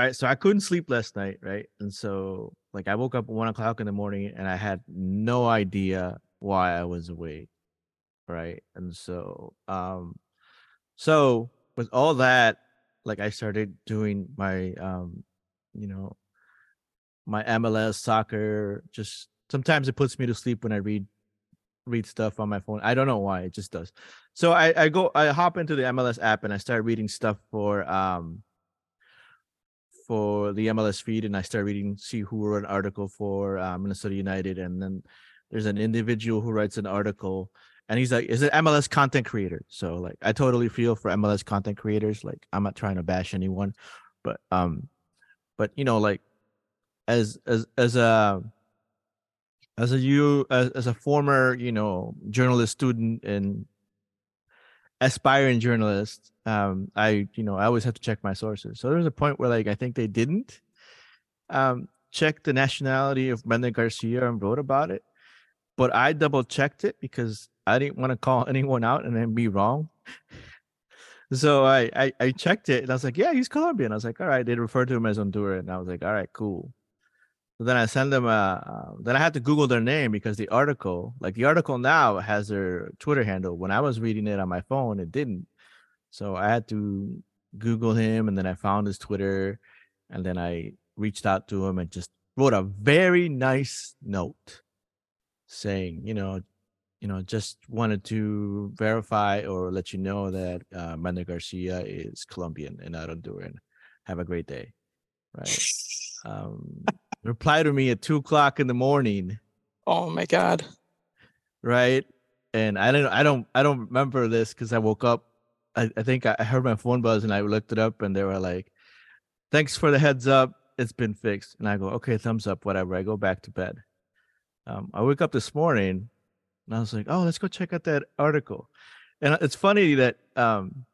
right, so I couldn't sleep last night, right? And so like I woke up at one o'clock in the morning and I had no idea why I was awake. Right. And so um so with all that, like I started doing my um, you know, my MLS soccer, just sometimes it puts me to sleep when I read read stuff on my phone. I don't know why, it just does. So I, I go I hop into the MLS app and I start reading stuff for um for the MLS feed and I start reading, see who wrote an article for uh, Minnesota United, and then there's an individual who writes an article, and he's like, "Is it MLS content creator?" So like, I totally feel for MLS content creators. Like, I'm not trying to bash anyone, but um, but you know, like, as as as a as a you as, as a former you know journalist student and aspiring journalist, um, I you know I always have to check my sources. So there's a point where like I think they didn't um, check the nationality of Brandon Garcia and wrote about it, but I double checked it because I didn't want to call anyone out and then be wrong. so I, I I checked it and I was like, yeah, he's Colombian. I was like, all right. They referred to him as Honduran, and I was like, all right, cool. So then I send them a. Uh, then I had to Google their name because the article, like the article now, has their Twitter handle. When I was reading it on my phone, it didn't. So I had to Google him, and then I found his Twitter, and then I reached out to him and just wrote a very nice note, saying, you know, you know, just wanted to verify or let you know that uh, Mender Garcia is Colombian and not Honduran. Have a great day. Right. Um, reply to me at two o'clock in the morning. Oh my god. Right. And I don't I don't I don't remember this because I woke up. I, I think I heard my phone buzz and I looked it up and they were like, Thanks for the heads up. It's been fixed. And I go, Okay, thumbs up, whatever. I go back to bed. Um, I wake up this morning and I was like, Oh, let's go check out that article. And it's funny that um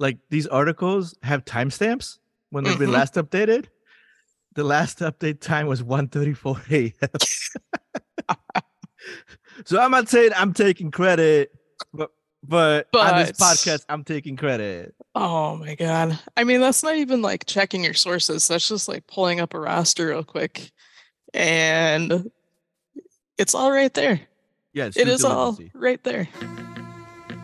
like these articles have timestamps when they've been Mhm. last updated the last update time was 1:34 a.m. so I'm not saying I'm taking credit, but but, on this podcast I'm taking credit. Oh my god. I mean, that's not even like checking your sources. That's just like pulling up a roster real quick. And it's all right there. Yeah, It is all there.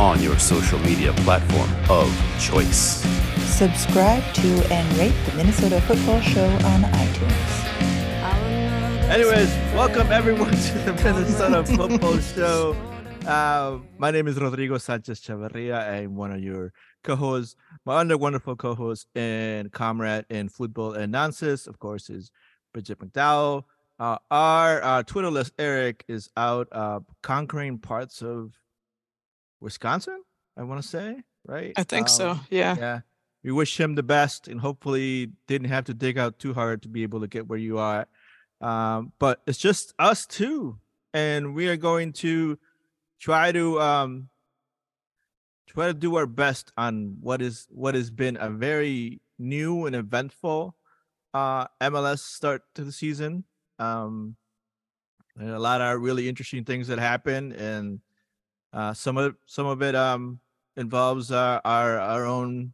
on your social media platform of choice. Subscribe to and rate the Minnesota Football Show on iTunes. Anyways, welcome everyone to the Minnesota Football Show. Uh, my name is Rodrigo Sanchez Chavarria. I'm one of your co-hosts. My other wonderful co-host and comrade in football and nonsense, of course, is Bridget McDowell. Uh, our uh, Twitterless Eric is out uh, conquering parts of Wisconsin. I want to say, right? I think so. Um, Yeah. yeah. We wish him the best and hopefully didn't have to dig out too hard to be able to get where you are. Um, but it's just us two, and we are going to try to um try to do our best on what is what has been a very new and eventful uh MLS start to the season. Um and a lot of really interesting things that happen and uh some of some of it um involves uh, our our own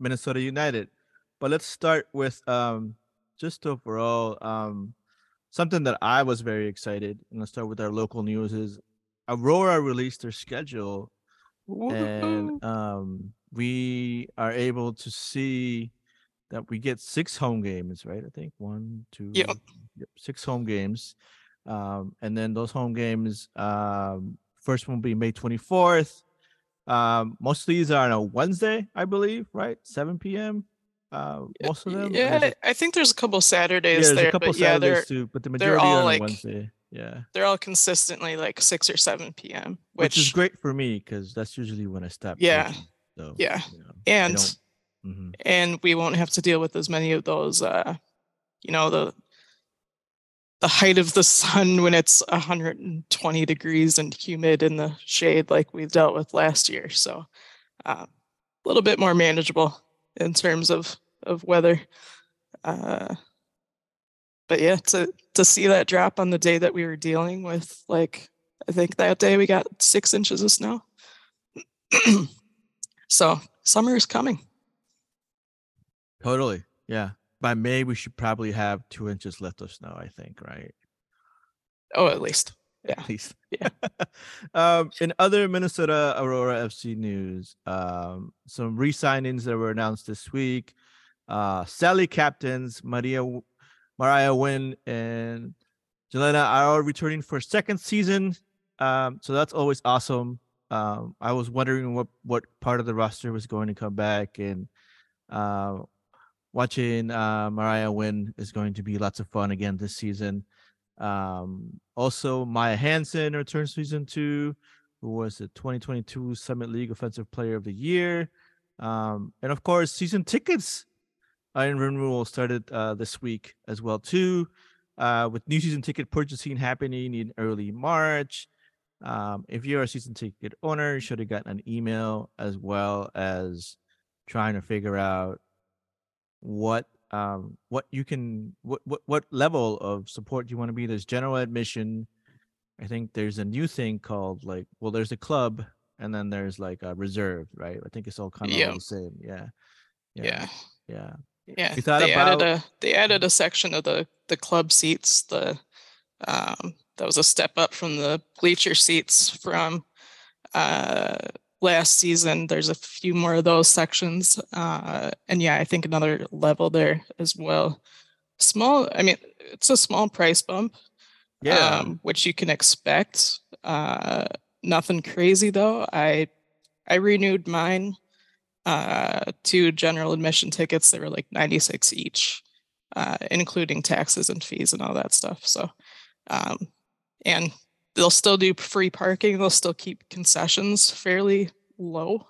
Minnesota United. But let's start with um just overall um something that I was very excited. And let's start with our local news is Aurora released their schedule Woohoo. and um we are able to see that we get six home games, right? I think one, two, Yep. yep, six home games. Um, and then those home games, um, first one will be May 24th. Um, most of these are on a Wednesday, I believe, right? 7 p.m. Uh, most of them. Yeah, it- I think there's a couple yeah, Saturdays there's there, a couple but yeah, they're too, but the majority all, are on like, Wednesday. Yeah, they're all consistently like six or seven p.m. which, Which, is great for me because that's usually when I stop. Yeah, So yeah, you know, and mhm. and we won't have to deal with as many of those uh you know the the height of the sun when it's 120 degrees and humid in the shade like we dealt with last year. So uh, a little bit more manageable in terms of of weather. Uh, but yeah, to to see that drop on the day that we were dealing with, like I think that day we got six inches of snow. so summer is coming. Totally. Yeah. By May, we should probably have two inches left of snow, I think, right? Oh, at least. Yeah. At least. Yeah. um, in other Minnesota Aurora FC news, um, some re signings that were announced this week. Uh, Sally captains Maria Mariah Wynn and Jelena are all returning for second season. Um, so that's always awesome. Um, I was wondering what what part of the roster was going to come back, and uh, watching uh, Mariah win is going to be lots of fun again this season. Um, also, Maya Hansen returns season two, who was the 2022 Summit League Offensive Player of the Year. Um, and of course, season tickets in renewal started uh, this week as well too, uh, with new season ticket purchasing happening in early March. Um, if you're a season ticket owner, you should have gotten an email as well as trying to figure out what um what you can what what what level of support do you want to be. There's general admission. I think there's a new thing called like well, there's a club and then there's like a reserve, right? I think it's all kind of Yeah. all the same. Yeah. Yeah. Yeah. Yeah. You thought they added about- a they added a section of the the club seats. The um that was a step up from the bleacher seats from uh last season. There's a few more of those sections. Uh and yeah, I think another level there as well. Small, I mean, it's a small price bump. Yeah. um, which you can expect. Uh, nothing crazy though. I I renewed mine. Uh, two general admission tickets. They were like ninety six each, uh, including taxes and fees and all that stuff. So, um, and they'll still do free parking. They'll still keep concessions fairly low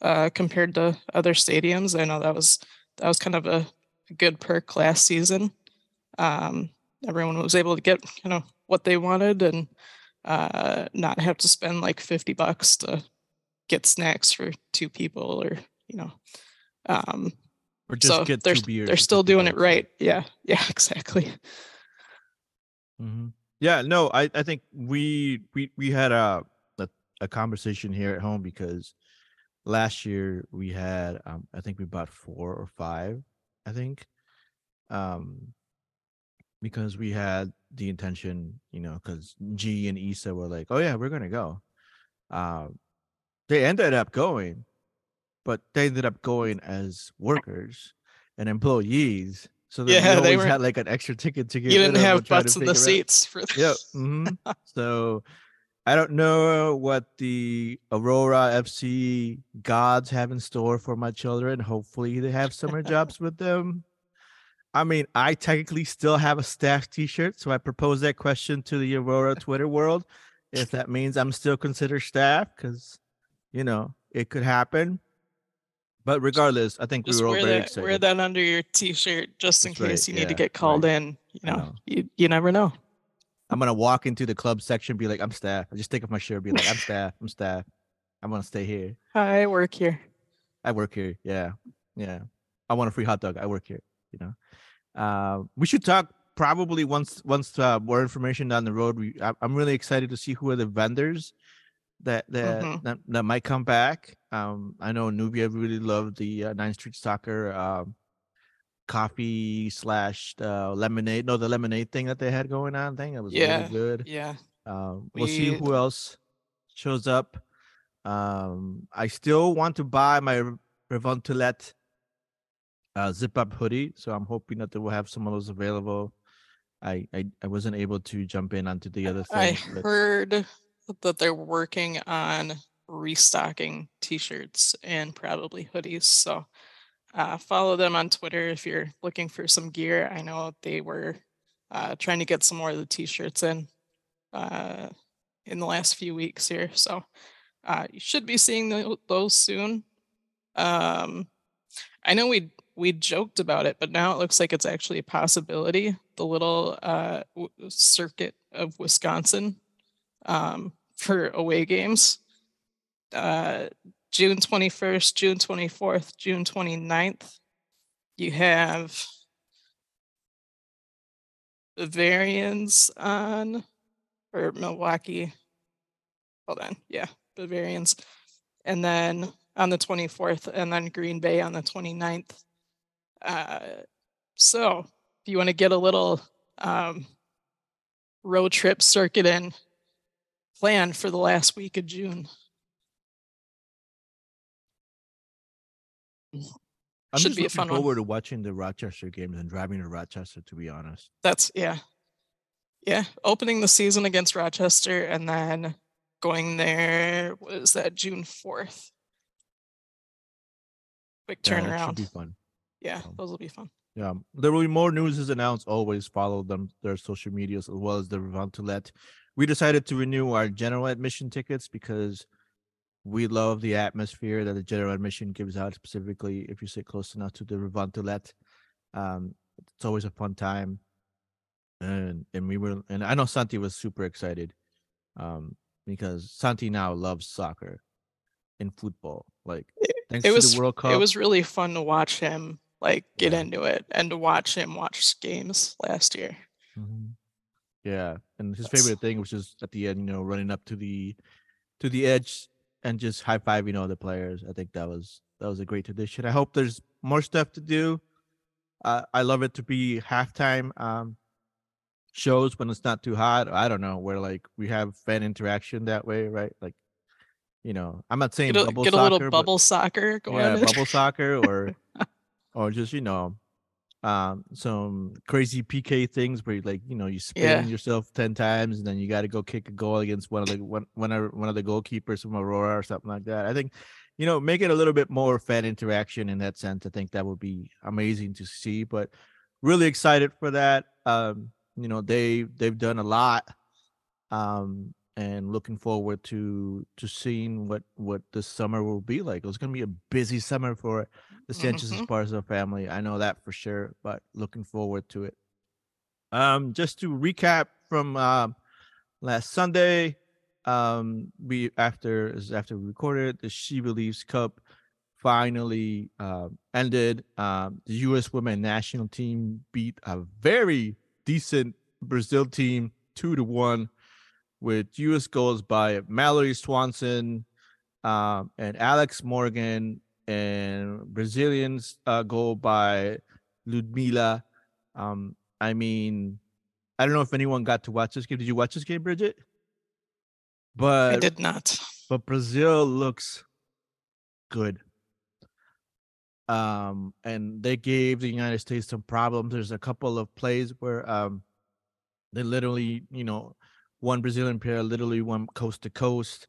uh, compared to other stadiums. I know that was that was kind of a, a good perk last season. Um, everyone was able to get you know what they wanted and uh, not have to spend like 50 bucks to get snacks for two people or you know um or just so get they're, two beers. they're still doing it right yeah yeah exactly hmm Yeah, no, I, I think we we we had a, a a conversation here at home because last year we had um I think we bought four or five, I think. Um because we had the intention, you know, because G and Issa were like, Oh yeah, we're gonna go. Um they ended up going, but they ended up going as workers and employees. So that Yeah, we they were- had like an extra ticket to get you didn't have butts in the seats for this. Yep. hmm so I don't know what the Aurora FC gods have in store for my children. Hopefully, they have summer jobs with them. I mean, I technically still have a staff T-shirt, so I propose that question to the Aurora Twitter world. If that means I'm still considered staff, because you know it could happen. But regardless, I think just we were all wear very that excited. wear that under your t-shirt just in That's right, case you need to get called right. in you know, know. you you never know I'm gonna walk into the club section, be like, "I'm staff." I just take off my shirt, be like, "I'm staff. I'm staff. I'm gonna stay here. i work here I work here. Yeah, yeah. I want a free hot dog. I work here. You know. Uh, we should talk probably once once uh, more information down the road. We I, I'm really excited to see who are the vendors that that Mhm. that, that might come back. Um, I know Nubia really loved the uh, Nine Street Soccer um, coffee slash uh, lemonade. No, the lemonade thing that they had going on. Thing that was Yeah, really good. yeah Um, we'll see who else shows up. Um, I still want to buy my Revontulet uh, zip up hoodie, so I'm hoping that they will have some of those available. I, I I wasn't able to jump in onto the other I thing. but- heard that they're working on restocking t-shirts and probably hoodies. So uh, follow them on Twitter if you're looking for some gear. I know they were uh, trying to get some more of the t-shirts in uh, in the last few weeks here. So uh, you should be seeing tho- those soon. Um, I know we we joked about it, but now it looks like it's actually a possibility. The little uh, circuit of Wisconsin um, for away games. Uh, June 21st, June 24th, June 29th. You have Bavarians on, or Milwaukee. Hold on. Yeah, Bavarians. And then on the 24th, and then Green Bay on the 29th. Uh, so if you want to get a little um, road trip circuit in, plan for the last week of June. I'm Should just be a looking fun one. forward to watching the Rochester games and driving to Rochester. To be honest, That's yeah. Yeah. Opening the season against Rochester and then going there, what is that, June 4th? Quick Yeah, turnaround. should be fun. yeah, Um, those will be fun. Yeah, there will be more news is announced. Always follow them, their social medias as well as the Revontulet. We decided to renew our general admission tickets because we love the atmosphere that the general admission gives out. Specifically, if you sit close enough to the Revant um, it's always a fun time. And and we were and I know Santi was super excited, um, because Santi now loves soccer and football. Like thanks It to was the World Cup, it was really fun to watch him like get Yeah. into it and to watch him watch games last year. Mhm. Yeah, and his That's- favorite thing was just at the end, you know, running up to the to the edge and just high fiving all the players. I think that was that was a great tradition. I hope there's more stuff to do. Uh, I love it to be halftime um, shows when it's not too hot. I don't know where like we have fan interaction that way, right? Like, you know, I'm not saying Get a, bubble get a soccer, little but- bubble soccer going. yeah, bubble soccer or or just you know, um, some crazy PK things where you like you know you spin Yeah. yourself ten times and then you got to go kick a goal against one of the one one of, one of the goalkeepers from Aurora or something like that. I think you know make it a little bit more fan interaction in that sense. I think that would be amazing to see. But really excited for that. Um, you know they they've done a lot. Um, and looking forward to to seeing what what the summer will be like. It's gonna be a busy summer for the Sanchez Mhm. Esparza family. I know that for sure, but looking forward to it. Um, just to recap from um last Sunday, um, we after is after we recorded the She Believes Cup finally uh, ended. Um, the U.S. Women National Team beat a very decent Brazil team two to one with U.S. goals by Mallory Swanson um, and Alex Morgan, and Brazilians uh, goal by Ludmila. Um, I mean, I don't know if anyone got to watch this game. Did you watch this game, Bridget? But I did not. but Brazil looks good. Um, and they gave the United States some problems. There's a couple of plays where um they literally, you know, one Brazilian player literally went coast to coast.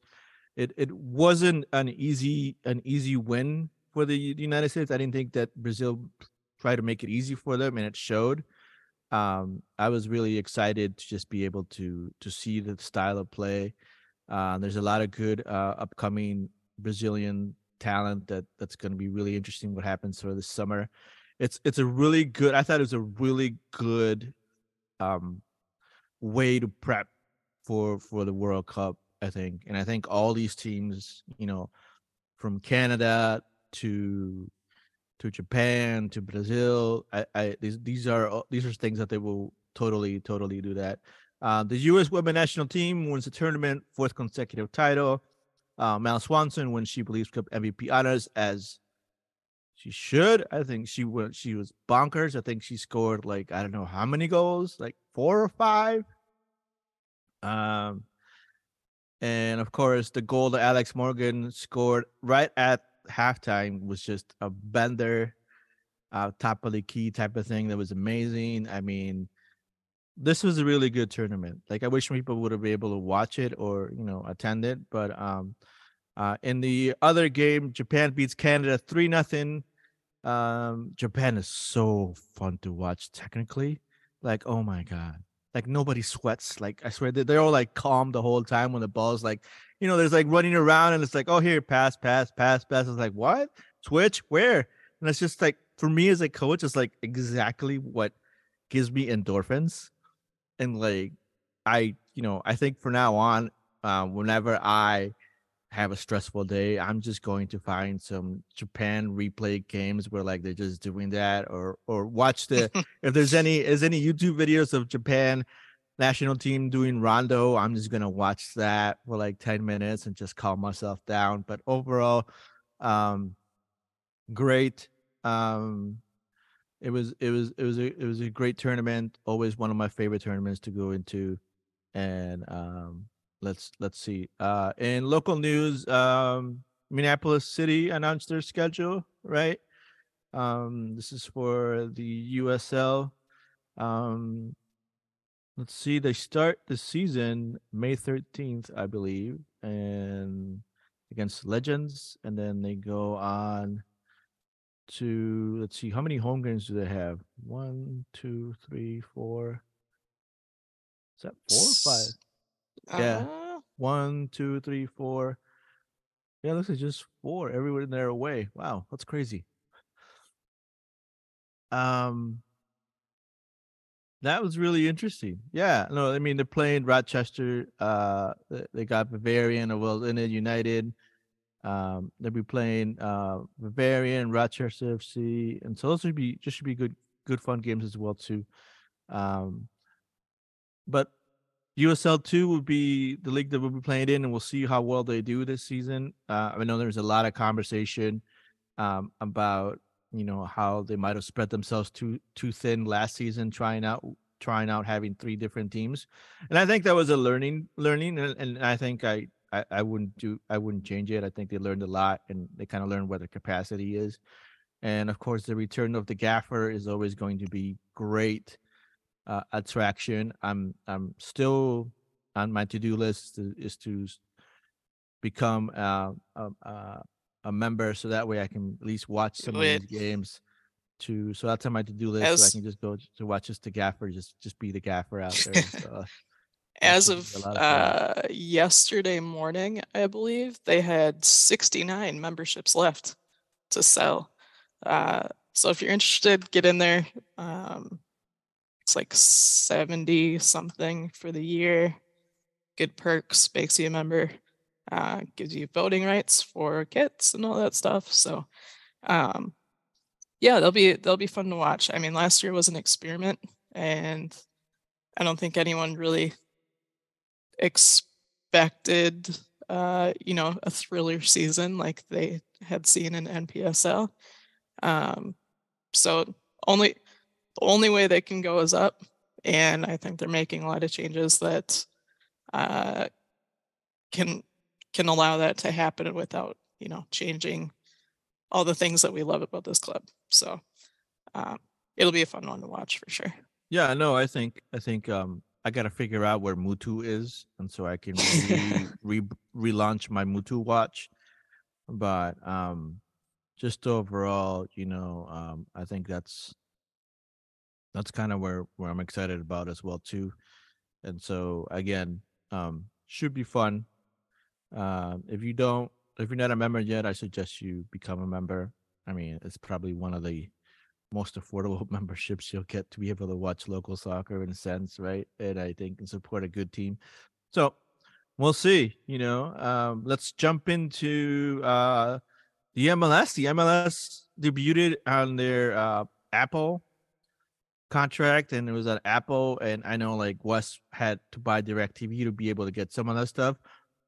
It it wasn't an easy an easy win for the United States. I didn't think that Brazil tried to make it easy for them, and it showed. Um, I was really excited to just be able to to see the style of play. Uh, there's a lot of good uh, upcoming Brazilian talent that that's going to be really interesting. What happens for this summer? It's it's a really good. I thought it was a really good um, way to prep for for the World Cup. I think, and I think all these teams, you know, from Canada to to Japan to Brazil, I, I these these are these are things that they will totally totally do that. Uh, the U.S. women national team wins the tournament, fourth consecutive title. Uh, Mal Swanson wins She Believes Cup MVP honors as she should. I think she was she was bonkers. I think she scored like I don't know how many goals, like four or five. Um, and of course the goal that Alex Morgan scored right at halftime was just a bender, uh, top of the key type of thing that was amazing. I mean, this was a really good tournament. Like I wish people would have been able to watch it or you know attend it. But um, uh, in the other game, Japan beats Canada three nothing. Um, Japan is so fun to watch. Technically, like oh my god, like nobody sweats. Like I swear they- they're all like calm the whole time when the ball's like you know there's like running around and it's like oh here pass pass pass pass. It's like what switch where and it's just like for me as a coach, it's like exactly what gives me endorphins. And like I, you know, I think for now on, um, whenever I have a stressful day, I'm just going to find some Japan replay games where like they're just doing that, or or watch the if there's any is any YouTube videos of Japan national team doing rondo, I'm just gonna watch that for like 10 minutes and just calm myself down. But overall, um, great. Um, it was it was it was a it was a great tournament. Always one of my favorite tournaments to go into, and um, let's let's see. Uh, in local news, um, Minneapolis City announced their schedule. Right. Um, this is for the USL. Um, let's see. They start the season May thirteenth, I believe, and against Legends, and then they go on to let's see how many home games do they have? One, two, three, four. Is that four or five? Yeah. Uh, One, two, three, four. Yeah, looks like just four. Everywhere they're away. Wow, that's crazy. Um, that was really interesting. Yeah, no, I mean they're playing Rochester. Uh, they got Bavarian or well, in United. Um, they'll be playing uh Bavarian, Rochester FC, and so those should be just should be good, good fun games as well too. Um, but USL two will be the league that we'll be playing in, and we'll see how well they do this season. Uh, I know there's a lot of conversation um, about you know how they might have spread themselves too too thin last season, trying out trying out having three different teams, and I think that was a learning learning, and, and I think I, I I wouldn't do I wouldn't change it. I think they learned a lot, and they kind of learned what their capacity is, and of course the return of the gaffer is always going to be great uh, attraction. I'm I'm still on my to do list to, is to become uh, a, a a member, so that way I can at least watch some of these games. To so that's on my to do list, so I can just go to watch just the gaffer, just just be the gaffer out there. So, as of of uh, yesterday morning, I believe they had 69 memberships left to sell. Uh, so if you're interested, get in there. Um, it's like 70 something for the year. Good perks, makes you a member, uh, gives you voting rights for kits and all that stuff. So, um, yeah, they'll be they'll be fun to watch. I mean, last year was an experiment, and I don't think anyone really expected uh you know a thriller season like they had seen in NPSL um so only the only way they can go is up and I think they're making a lot of changes that uh can can allow that to happen without you know changing all the things that we love about this club so um it'll be a fun one to watch for sure yeah, no, I think I think um I gotta figure out where Mutu is, and so I can re, re relaunch my Mutu watch. But um, just overall, you know, um, I think that's that's kind of where where I'm excited about as well too. And so again, um, should be fun. Uh, if you don't, if you're not a member yet, I suggest you become a member. I mean, it's probably one of the most affordable memberships you'll get to be able to watch local soccer in a sense, right? And I think and support a good team. So we'll see. You know, um, let's jump into uh, the MLS. The MLS debuted on their uh, Apple contract, and it was at Apple. And I know like Wes had to buy DirecTV to be able to get some of that stuff,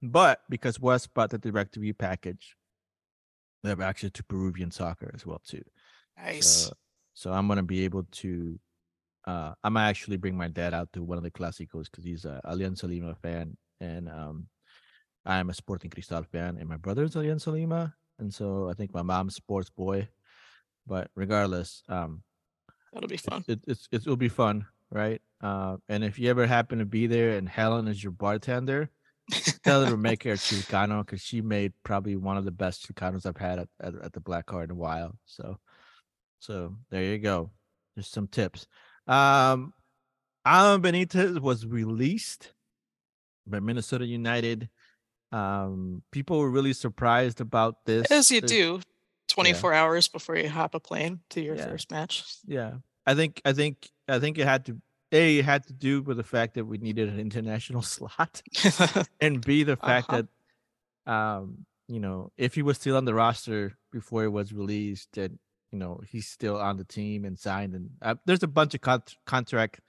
but because Wes bought the DirecTV package, they have access to Peruvian soccer as well too. nice So, so I'm gonna be able to. Uh, I might actually bring my dad out to one of the clásicos because he's a Alianza Lima fan, and um, I am a Sporting Cristal fan, and my brother's Alianza Lima, and so I think my mom's sports boy. But regardless, um, that'll be fun it, it's it will be fun, right? Uh, and if you ever happen to be there and Helen is your bartender, tell her to make her a Chilcano because she made probably one of the best Chilcanos I've had at, at, at the Black Card in a while. So, so there you go. There's some tips. Um, Alan Benitez was released by Minnesota United. Um, people were really surprised about this. as you do 24 hours before you hop a plane to your Yeah. first match. Yeah, I think I think I think it had to a it had to do with the fact that we needed an international slot, and b the fact Uh-huh. that um you know if he was still on the roster before it was released, then you know he's still on the team and signed, and uh, there's a bunch of con- contract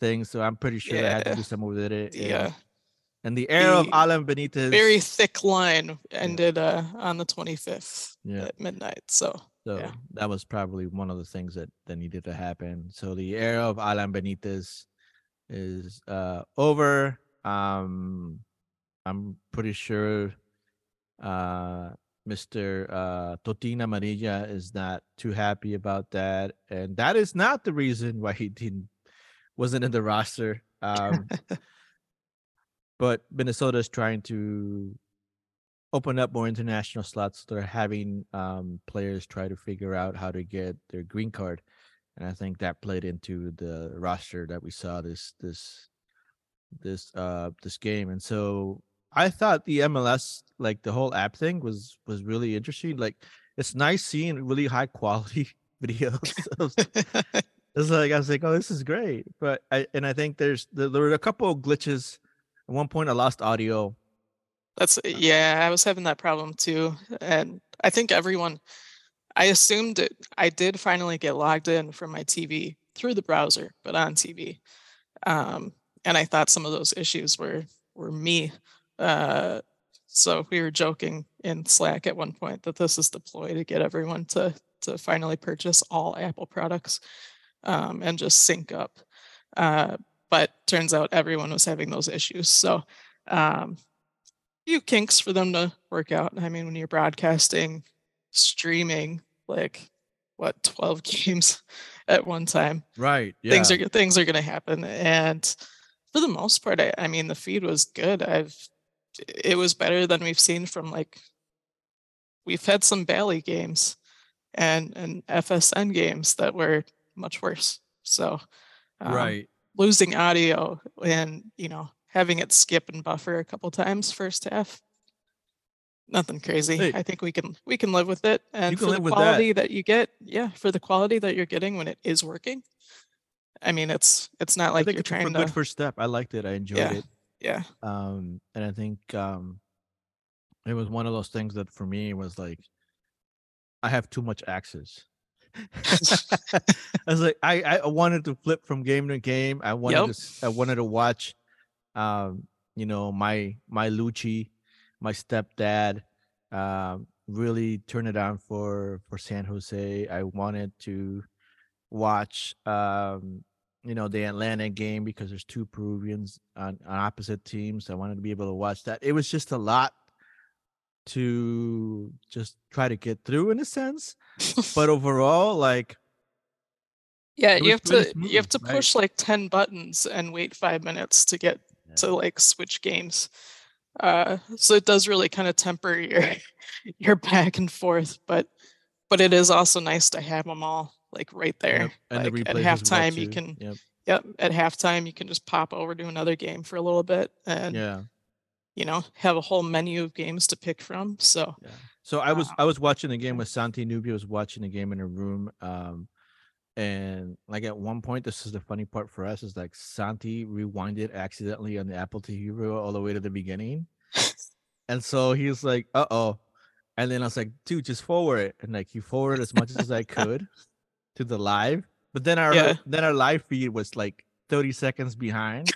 things, so I'm pretty sure I had to Yeah. do something with it. yeah. And the era of Alan Benitez, Very thick line ended uh, on the 25th Yeah. at midnight. So So Yeah. that was probably one of the things that that needed to happen. So the era of Alan Benitez is uh over. Um I'm pretty sure uh Mr. uh Totina Marilla is not too happy about that. And that is not the reason why he didn't wasn't in the roster. Um but Minnesota is trying to open up more international slots. They're having um, players try to figure out how to get their green card, and I think that played into the roster that we saw this this this uh this game. And so I thought the MLS like the whole app thing was was really interesting. Like it's nice seeing really high quality videos. it's like I was like, oh, this is great. But I and I think there's there, there were a couple of glitches. At one point, I lost audio. That's yeah, I was having that problem too. And I think everyone I assumed it I did finally get logged in from my TV through the browser, but on TV. Um and I thought some of those issues were were me. Uh so we were joking in Slack at one point that this is the ploy to get everyone to to finally purchase all Apple products um, and just sync up. Uh, but turns out everyone was having those issues. So um, few kinks for them to work out. I mean, when you're broadcasting, streaming, like what 12 games at one time, Right. Yeah. things are things are going to happen. And for the most part, I, I mean, the feed was good. I've it was better than we've seen from like we've had some Bally games and and FSN games that were much worse. So um, right. Losing audio and you know having it skip and buffer a couple times first half nothing crazy Hey. i think we can we can live with it and for the with that. quality that. you get yeah for the quality that you're getting when it is working i mean it's it's not I like think you're it's a trying good to first step. I liked it. I enjoyed Yeah. it. yeah Um, and I think um, it was one of those things that for me was like, I have too much access. I was like, I I wanted to flip from game to game. I wanted Yep. to I wanted to watch, um, you know, my my Lucci, my stepdad, um, really turn it on for for San Jose. I wanted to watch, um, you know, the Atlanta game because there's two Peruvians on, on opposite teams. I wanted to be able to watch that. It was just a lot to just try to get through in a sense but overall like yeah you have to you have to right? push like 10 buttons and wait five minutes to get Yeah. to like switch games. Uh so it does really kind of temper your your back and forth but but it is also nice to have them all like right there. Yep, and the at as well, halftime you can yep. yep at halftime you can just pop over to another game for a little bit and yeah you know have a whole menu of games to pick from so yeah so i was Wow. i was watching the game with santi nubia was watching the game in a room um and like at one point this is the funny part for us is like santi rewinded accidentally on the apple tv all the way to the beginning and so he was like uh-oh and then i was like dude just forward it and like he forwarded as much as i could to the live but then our Yeah. then our live feed was like 30 seconds behind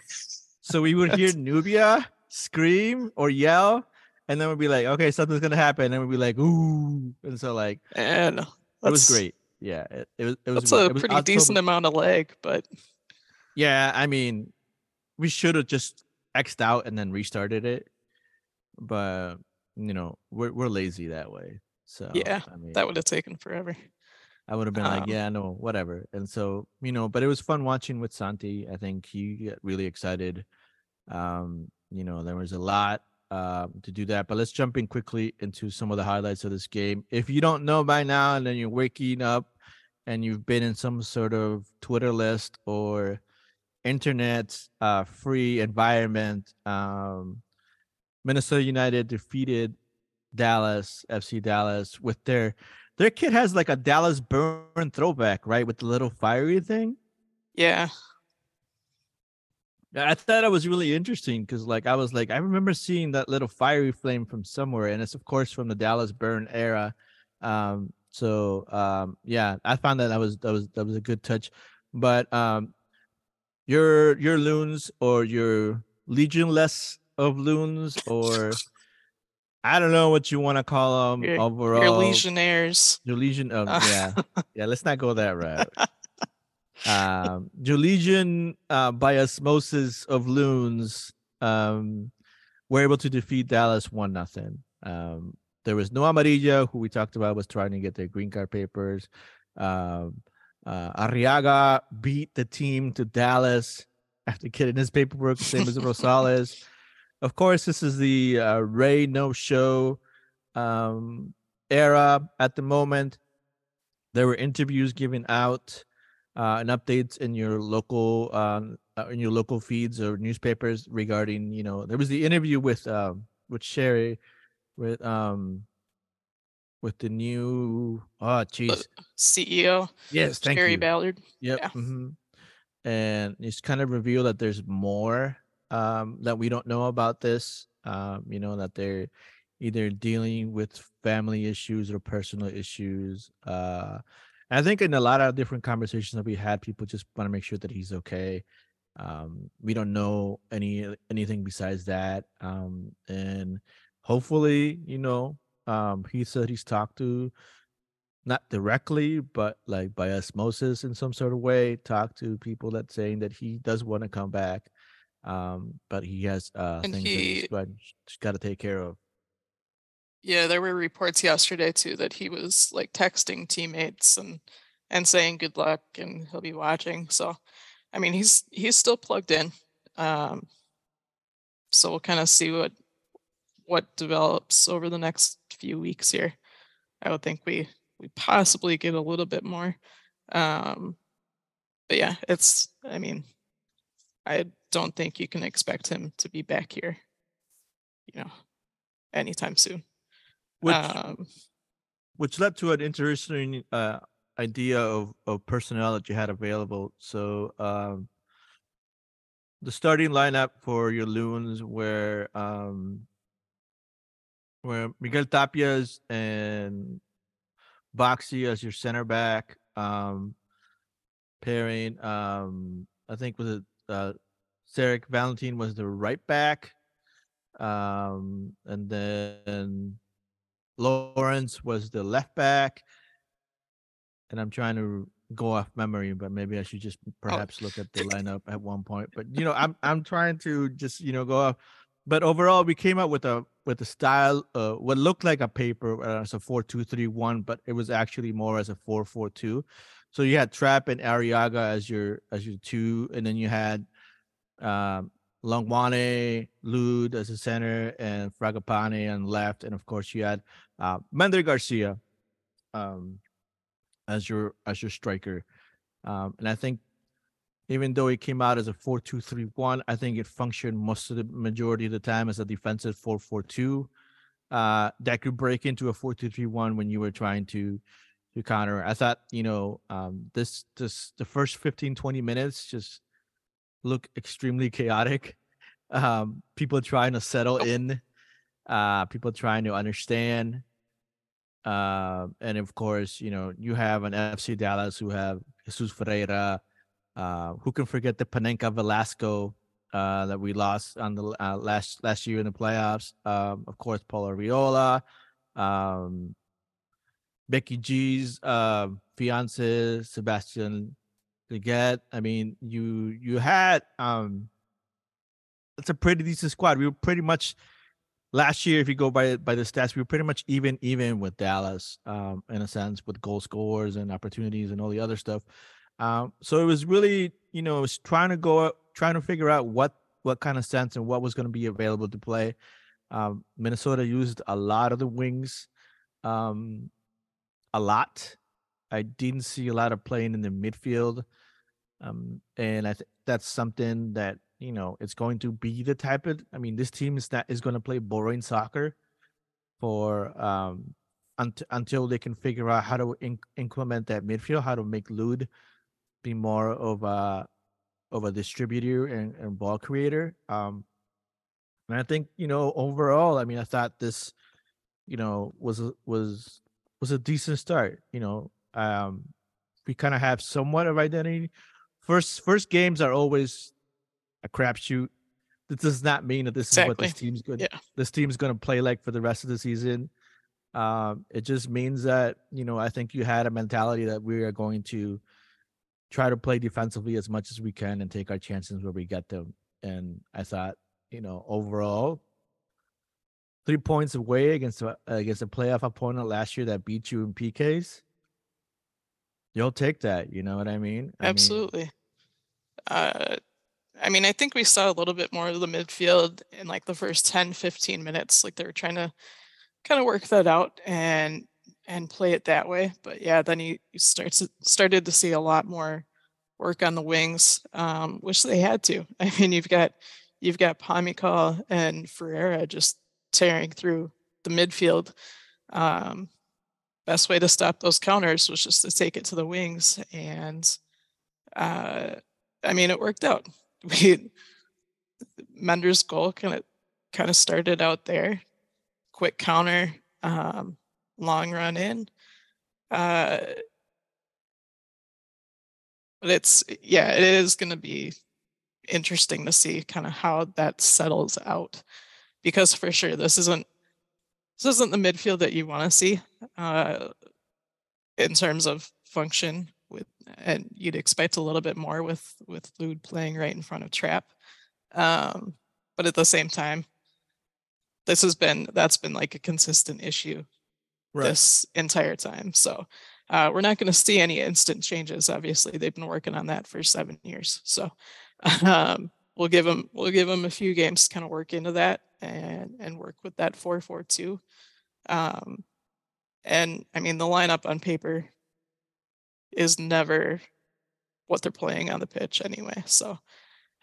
so we would hear nubia scream or yell and then we'd be like okay something's gonna happen and we'd be like ooh and so like and it was great yeah it, it was it was that's a was pretty decent amount of lag but yeah i mean we should have just xed out and then restarted it but you know we're, we're lazy that way so Yeah, i mean that would have taken forever I would have been like, Um, yeah, no, whatever. And so, you know, but it was fun watching with Santi. I think he got really excited. Um, you know, there was a lot um to do that. But let's jump in quickly into some of the highlights of this game. If you don't know by now, and then you're waking up and you've been in some sort of Twitter list or internet uh free environment, um Minnesota United defeated Dallas, FC Dallas, with their their kid has like a Dallas Burn throwback, right, with the little fiery thing. Yeah. I thought it was really interesting because, like, I was like, I remember seeing that little fiery flame from somewhere, and it's of course from the Dallas Burn era. Um, so um, yeah, I found that that was that was that was a good touch. But um, your your loons or your legionless of loons or I don't know what you want to call them Your- overall. Your legionnaires. Your legion of Uh. yeah yeah. Let's not go that route. Um, your legion uh, by osmosis of loons um, were able to defeat Dallas one nothing. Um, there was no Amarilla, who we talked about was trying to get their green card papers. Um, uh, Arriaga beat the team to Dallas after getting his paperwork, same as Rosales. Of course, this is the uh, Ray no show um, era at the moment. There were interviews given out uh, and updates in your local um, uh, in your local feeds or newspapers regarding you know there was the interview with um, with Shari with um with the new oh jeez CEO. yes thank Jerry you Ballard. Yep. Yeah. mhm. And it's kind of revealed that there's more um, that we don't know about this. Um, you know that they're either dealing with family issues or personal issues. Uh, I think in a lot of different conversations that we had, people just want to make sure that he's okay. Um, we don't know any anything besides that. Um, and hopefully, you know, um, he said he's talked to not directly, but like by osmosis in some sort of way, talk to people that saying that he does want to come back. Um, but he has uh And things that he's got to take care of. Yeah, there were reports yesterday too that he was like texting teammates and and saying good luck and he'll be watching. So I mean he's he's still plugged in. Um so we'll kind of see what what develops over the next few weeks here. I would think we we possibly get a little bit more. Um but yeah, it's I mean I don't think you can expect him to be back here, you know, anytime soon. Which um which led to an interesting uh idea of, of personnel that you had available. So um the starting lineup for your loons were um were Miguel Tapias and Boxy as your center back. Um pairing um I think was it uh Zarek Valentin was the right back. Um and then Lawrence was the left back. And I'm trying to go off memory, but maybe I should just perhaps look at the lineup at one point. But you know, I'm I'm trying to just you know go off. But overall, we came up with a with a style, uh, what looked like a paper uh, as a four two three one, but it was actually more as a four four two. So you had Trapp and Arriaga as your as your two, and then you had um, Hlongwane, Lod as a center, and Fragapane on left, and of course you had uh, Mender Garcia um, as your as your striker. Um, and I think even though it came out as a 4-2-3-1, I think it functioned most of the majority of the time as a defensive 4-4-2 uh, that could break into a 4-2-3-1 when you were trying to to counter. I thought, you know, um, this this the first 15 20 minutes just look extremely chaotic. Um, people trying to settle in, uh, people trying to understand. Uh, and of course, you know, you have an FC Dallas who have Jesus Ferreira, uh, who can forget the Panenka Velasco uh, that we lost on the uh, last last year in the playoffs. Um, of course, Paul Arriola, um, Becky G's uh, fiance Sebastian Lletget. I mean, you you had um, it's a pretty decent squad. We were pretty much last year, if you go by by the stats, we were pretty much even even with Dallas, um, in a sense, with goal scores and opportunities and all the other stuff. Um, so it was really, you know, it was trying to go trying to figure out what what kind of sense and what was going to be available to play. Um, Minnesota used a lot of the wings, um, a lot. I didn't see a lot of playing in the midfield, um, and I think that's something that you know it's going to be the type of. I mean, this team is that is going to play boring soccer for um unt- until they can figure out how to in- implement that midfield, how to make Lod be more of a of a distributor and, and ball creator. Um, and I think you know overall, I mean, I thought this, you know, was was was a decent start. You know, um, we kind of have somewhat of identity. First first games are always a crapshoot. This does not mean that this is what this team's good. Yeah. This team's going to play like for the rest of the season. Um, it just means that you know I think you had a mentality that we are going to try to play defensively as much as we can and take our chances where we get them. And I thought, you know, overall, three points away against a, against a playoff opponent last year that beat you in PKs. You'll take that. You know what I mean? I mean, Absolutely. Uh, I mean, I think we saw a little bit more of the midfield in like the first 10, 15 minutes. Like they were trying to kind of work that out and and play it that way. But yeah, then you, you started to see a lot more work on the wings, um, which they had to. I mean, you've got you've got Pomykal and Ferreira just tearing through the midfield. Um, best way to stop those counters was just to take it to the wings and uh, I mean, it worked out. We Mender's goal kind of kind of started out there, quick counter, um, long run in. Uh, but it's yeah, it is going to be interesting to see kind of how that settles out, because for sure this isn't this isn't the midfield that you want to see uh, in terms of function with and you'd expect a little bit more with with Lod playing right in front of Trapp. Um, but at the same time, this has been that's been like a consistent issue this entire time. So uh, we're not going to see any instant changes. Obviously, they've been working on that for seven years. So um, we'll give them we'll give them a few games to kind of work into that and and work with that four four two. Um, and I mean the lineup on paper is never what they're playing on the pitch anyway. So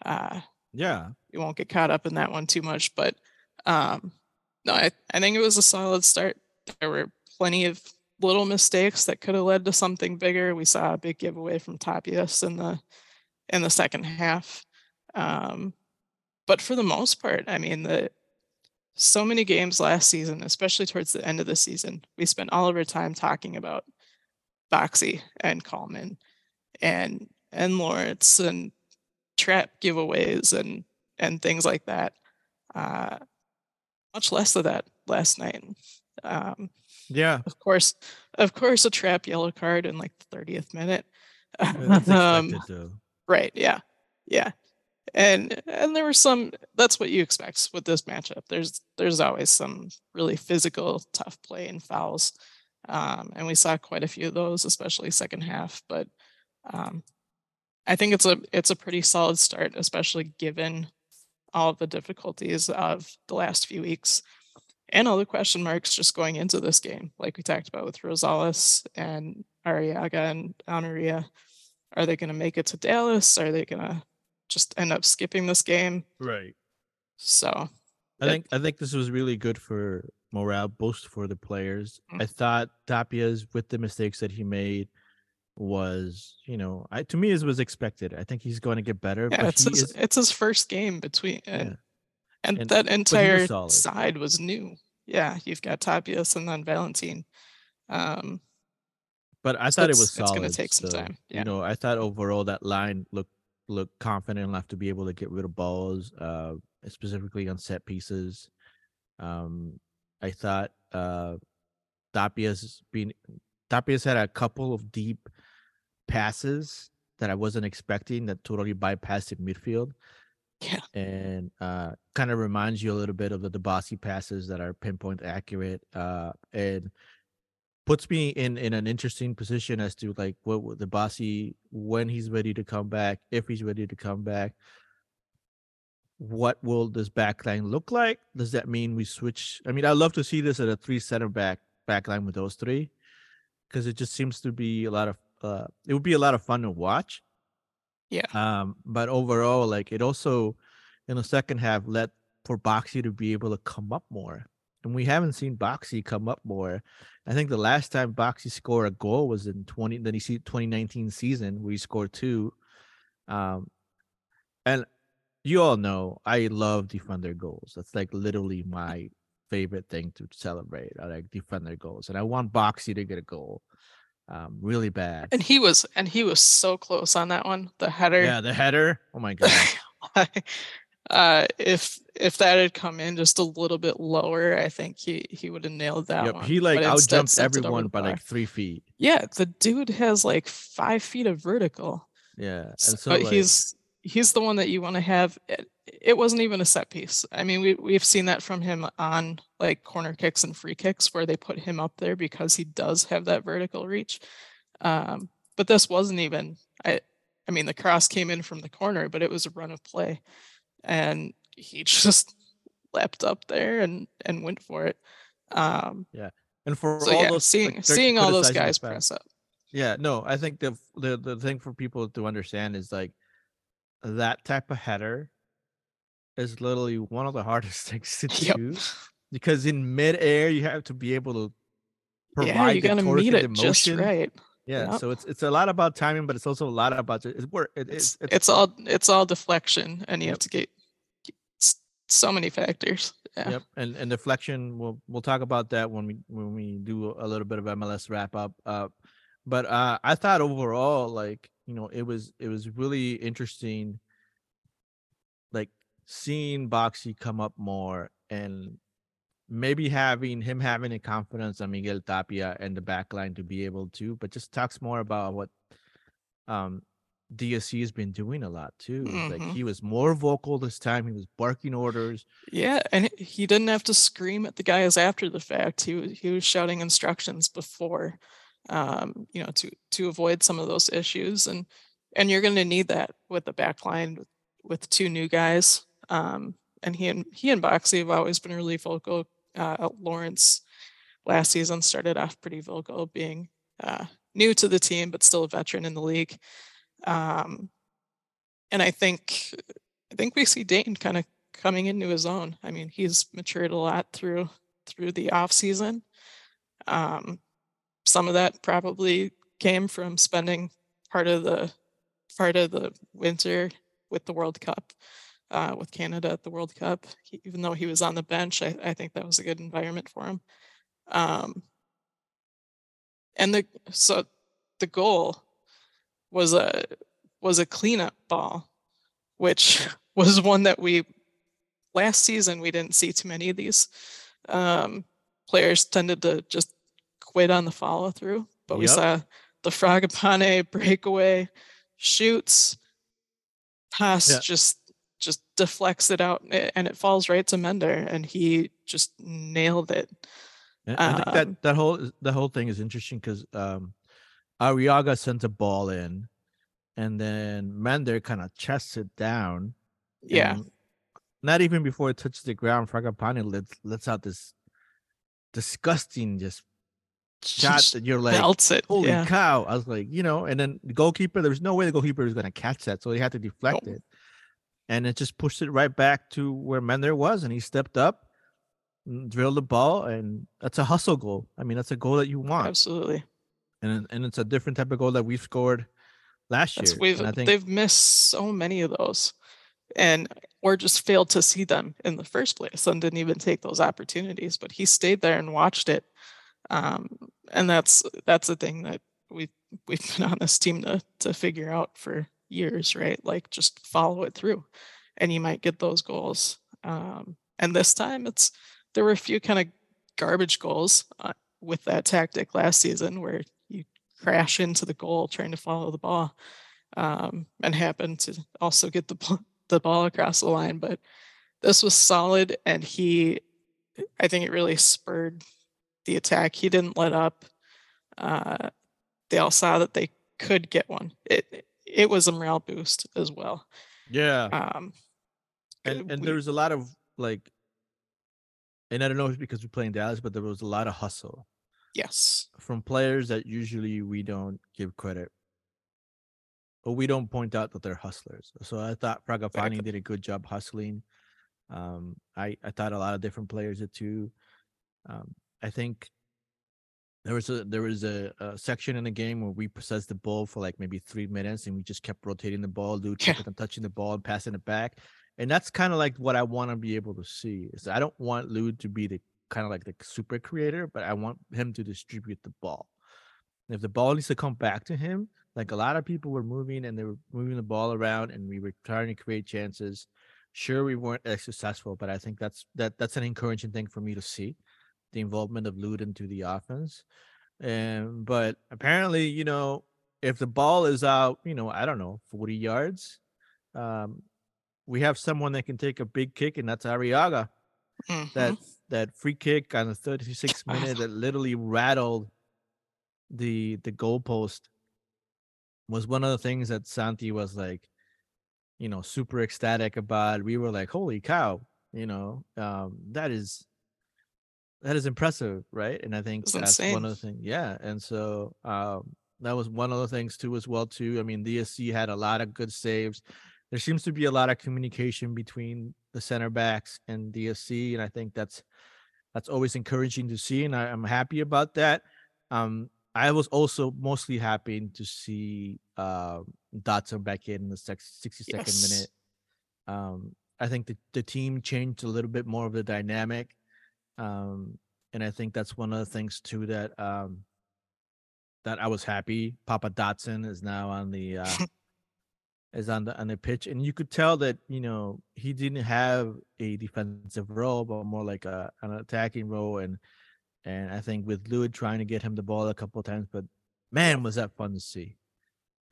uh Yeah. you won't get caught up in that one too much. But um no, I, I think it was a solid start. There were plenty of little mistakes that could have led to something bigger. We saw a big giveaway from Tapias in the in the second half. Um but for the most part, I mean the so many games last season, especially towards the end of the season, we spent all of our time talking about Boxy and Coleman and and Lawrence and Trapp giveaways and and things like that. Uh, much less of that last night. Um, Yeah. of course, of course, a Trapp yellow card in like the thirtieth minute. Um. Right. Yeah. Yeah. And and there were some that's what you expect with this matchup. There's there's always some really physical, tough play and fouls. Um, and we saw quite a few of those, especially second half. But um, I think it's a it's a pretty solid start, especially given all the difficulties of the last few weeks and all the question marks just going into this game, like we talked about with Rosales and Arriaga and Honoria. Are they going to make it to Dallas? Are they going to just end up skipping this game? Right. So I think I think this was really good for morale boost for the players. Mm. I thought Tapias with the mistakes that he made was, you know, I to me it was expected. I think he's going to get better. yeah, but it's his, is, it's his first game between Yeah. and, and, And- that entire solid. side was new. Yeah, you've got Tapias and then Valentin. Um, but I so thought it it's- was it's gonna take some so, time, yeah. You know, I thought overall that line looked looked confident enough to be able to get rid of balls, uh, specifically on set pieces. Um, I thought uh, Tapias been Tapias had a couple of deep passes that I wasn't expecting that totally bypassed the midfield. Yeah. And uh kind of reminds you a little bit of the Dibassy passes that are pinpoint accurate. Uh and puts me in in an interesting position as to like what would Dibassy when he's ready to come back, if he's ready to come back. What will this back line look like? Does that mean we switch? I mean, I'd love to see this at a three center back back line with those three, because it just seems to be a lot of uh it would be a lot of fun to watch. Yeah. Um, but overall, like it also in the second half led for Boxy to be able to come up more and we haven't seen Boxy come up more. I think the last time Boxy scored a goal was in 20 then you see 2019 season where he scored two. Um and you all know I love defender goals. That's like literally my favorite thing to celebrate. I like defender goals. And I want Boxy to get a goal. Um really bad. And he was and he was so close on that one. The header. Yeah, the header. Oh my god. Uh if if that had come in just a little bit lower, I think he he would have nailed that yep. one. He like outjumped sent it over everyone by like three feet. Yeah, the dude has like five feet of vertical. Yeah. And so but like, he's he's the one that you want to have. It, it wasn't even a set piece. I mean, we we've seen that from him on like corner kicks and free kicks where they put him up there because he does have that vertical reach. Um, but this wasn't even. I I mean, the cross came in from the corner, but it was a run of play, and he just leapt up there and and went for it. Um, yeah, and for so all yeah, those seeing like, seeing all those guys press up. Yeah, no, I think the the the thing for people to understand is like that type of header is literally one of the hardest things to Yep. do because in midair you have to be able to provide Yeah, you the gotta meet it just right. Yeah, Yep. so it's it's a lot about timing, but it's also a lot about it's work. It, It's, it's it's all it's all deflection, and you Yep. have to get so many factors. Yeah. Yep, and and deflection. We'll we'll talk about that when we when we do a little bit of MLS wrap up. Uh, but uh, I thought overall, like you know, it was it was really interesting, like seeing Boxy come up more and maybe having him having a confidence on Miguel Tapia and the back line to be able to, but just talks more about what um DSC has been doing a lot too. Like Mhm. he was more vocal this time. He was barking orders. Yeah, and he- didn't have to scream at the guys after the fact. He was he was shouting instructions before, um, you know, to to avoid some of those issues, and and you're going to need that with the back line with, with two new guys. Um, and he and he and Boxy have always been really vocal. Uh, Lawrence last season started off pretty vocal, being uh, new to the team but still a veteran in the league. Um, and I think I think we see Dayton kind of coming into his own. I mean, he's matured a lot through through the off season. Um, some of that probably came from spending part of the part of the winter with the World Cup, uh, with Canada at the World Cup. He, even though he was on the bench, I, I think that was a good environment for him. Um, and the so the goal was a was a cleanup ball, which was one that we last season we didn't see too many of these. Um, players tended to just quit on the follow through, but we saw the Fragapane breakaway shoots, pass Yeah. just deflects it out and it falls right to Mender and he just nailed it. And I think that Um, that whole the whole thing is interesting because um, Arriaga sent a ball in, and then Mender kind of chests it down. Yeah. Not even before it touches the ground, Fragapane lets lets out this disgusting just shot Just that you're like, it. holy yeah. cow! I was like, you know, and then the goalkeeper, there was no way the goalkeeper was gonna catch that, so he had to deflect Nope. it, and it just pushed it right back to where Mender was, and he stepped up, drilled the ball, and that's a hustle goal. I mean, that's a goal that you want, Absolutely. and and it's a different type of goal that we've scored last That's year. we've and I think they've missed so many of those, and or just failed to see them in the first place and didn't even take those opportunities. But he stayed there and watched it, um, and that's that's the thing that we we've been on this team to to figure out for years, right? Like just follow it through, and you might get those goals. Um, and this time, it's there were a few kind of garbage goals uh, with that tactic last season where you crash into the goal trying to follow the ball um, and happen to also get the the ball across the line. But this was solid, and he, I think, it really spurred the attack. He didn't let up. Uh, they all saw that they could get one. It it was a morale boost as well. yeah, Um, and and we- there was a lot of like, and I don't know if it's because we play in Dallas, but there was a lot of hustle. yes, from players that usually we don't give credit or we don't point out that they're hustlers. So I thought Fragapane Exactly. did a good job hustling. Um, I, I thought a lot of different players did too. Um, I think there was a there was a, a section in the game where we possessed the ball for like maybe three minutes and we just kept rotating the ball, dude, kept on touching the ball and passing it back. And that's kind of like what I want to be able to see. Is I don't want Lod to be the kind of like the super creator, but I want him to distribute the ball. If the ball needs to come back to him, like a lot of people were moving and they were moving the ball around and we were trying to create chances. Sure, we weren't as successful, but I think that's that that's an encouraging thing for me to see the involvement of Lod to the offense. And but apparently, you know, if the ball is out, you know, I don't know, 40 yards, um, we have someone that can take a big kick, and that's Arriaga. Mhm. That that free kick on the 36th Ah. minute that literally rattled the the goalpost was one of the things that Santi was like, you know, super ecstatic about. We were like, holy cow, you know, um, that is that is impressive, right? And I think that's one of the things. Yeah. And so um that was one of the things too as well, too. I mean, DSC had a lot of good saves. There seems to be a lot of communication between the center backs and DSC, and I think that's that's always encouraging to see, and I, I'm happy about that. Um, I was also mostly happy to see uh, Dotson back in the sex- 62nd Yes. minute. Um, I think the, the team changed a little bit more of the dynamic. Um, and I think that's one of the things too that um, that I was happy. Papa Dotson is now on the uh, is on the on the pitch, and you could tell that you know he didn't have a defensive role, but more like a an attacking role. And and I think with Lewis trying to get him the ball a couple of times, but man, was that fun to see.